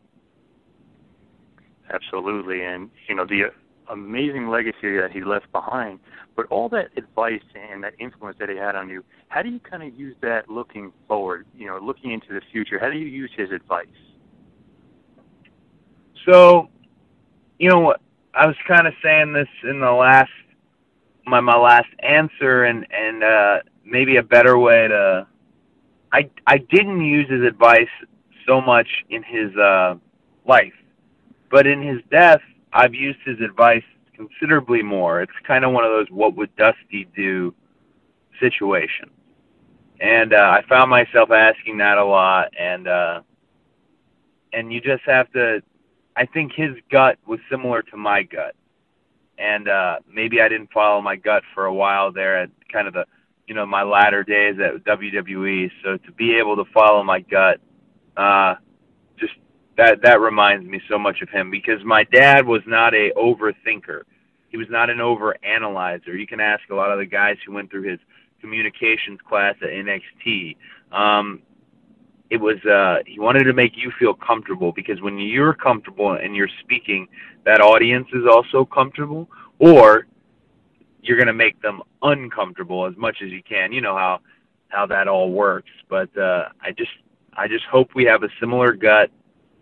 Absolutely, and you know the amazing legacy that he left behind, but all that advice and that influence that he had on you. How do you kind of use that looking forward? You know, looking into the future. How do you use his advice? So, you know? I was kind of saying this in the last my my last answer, and and uh, maybe a better way to. I I didn't use his advice so much in his uh, life, but in his death, I've used his advice considerably more. It's kind of one of those "what would Dusty do" situations, and uh, I found myself asking that a lot, and uh, and you just have to. I think his gut was similar to my gut and uh maybe I didn't follow my gut for a while there at kind of the you know my latter days at WWE so to be able to follow my gut uh that that reminds me so much of him because my dad was not a overthinker. He was not an over analyzer you can ask a lot of the guys who went through his communications class at NXT um it was uh he wanted to make you feel comfortable because when you're comfortable and you're speaking that audience is also comfortable or you're going to make them uncomfortable as much as you can. You know how how that all works. But uh i just i just hope we have a similar gut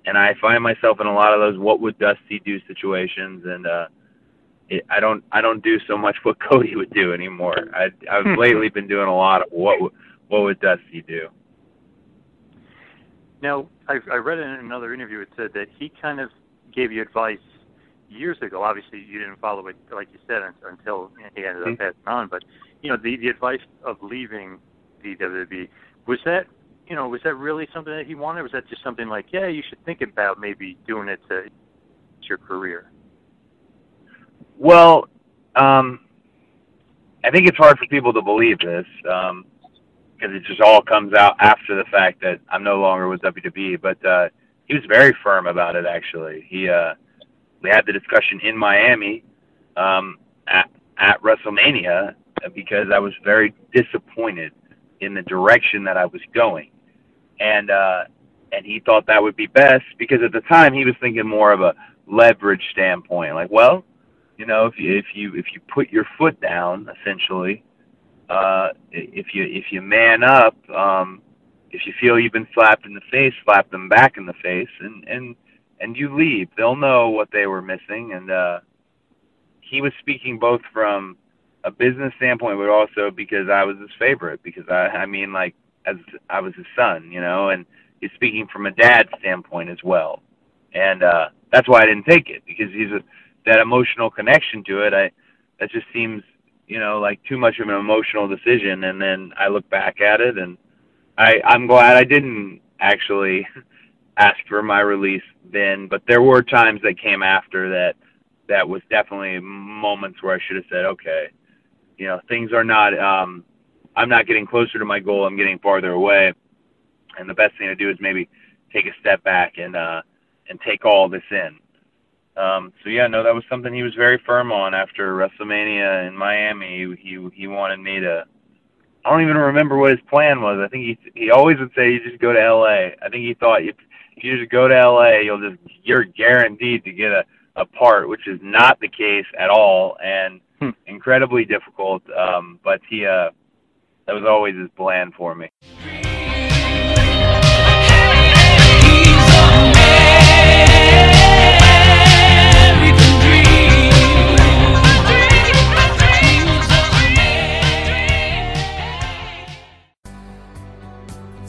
and i find myself in a lot of those what would dusty do situations and uh it, i don't i don't do so much what cody would do anymore i i've lately been doing a lot of what would what would dusty do Now, I, I read in another interview it said that he kind of gave you advice years ago. Obviously, you didn't follow it, like you said, un- until he ended up passing on. But you know, the the advice of leaving the WWE was that you know, was that really something that he wanted? Or was that just something like, yeah, you should think about maybe doing it to your career? Well, um, I think it's hard for people to believe this um, because it just all comes out after the fact that I'm no longer with WWE. But uh, he was very firm about it. Actually, he uh, we had the discussion in Miami um, at at WrestleMania because I was very disappointed in the direction that I was going, and uh, and he thought that would be best because at the time he was thinking more of a leverage standpoint, like, well, you know, if you if you if you put your foot down, essentially, uh, if you if you man up, um, if you feel you've been slapped in the face, slap them back in the face, and and and you leave. They'll know what they were missing, and uh, he was speaking both from a business standpoint, but also because I was his favorite. Because I, I mean, like as I was his son, you know, and he's speaking from a dad standpoint as well, and uh, that's why I didn't take it because he's a that emotional connection to it. I that just seems, you know, like too much of an emotional decision. And then I look back at it, and I I'm glad I didn't actually ask for my release then. But there were times that came after that that was definitely moments where I should have said, okay, you know, things are not. um I'm not getting closer to my goal. I'm getting farther away. And the best thing to do is maybe take a step back and uh and take all this in. Um, so yeah, no, that was something he was very firm on after WrestleMania in Miami. He he, he wanted me to. I don't even remember what his plan was. I think he he always would say you just go to L.A. I think he thought if, if you just go to L.A. you'll just you're guaranteed to get a a part, which is not the case at all, and Hmm. incredibly difficult. Um, but he uh, that was always his bland for me.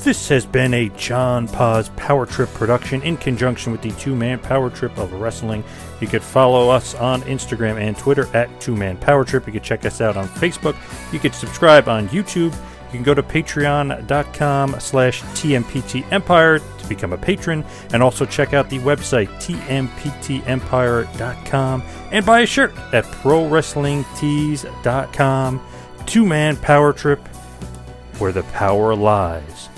This has been a John Paz Power Trip production in conjunction with the Two Man Power Trip of Wrestling. You could follow us on Instagram and Twitter at Two Man Power Trip. You could check us out on Facebook. You could subscribe on YouTube. You can go to patreon.com slash TMPT Empire to become a patron and also check out the website tmptempire.com and buy a shirt at prowrestlingtees.com. Two Man Power Trip, where the power lies.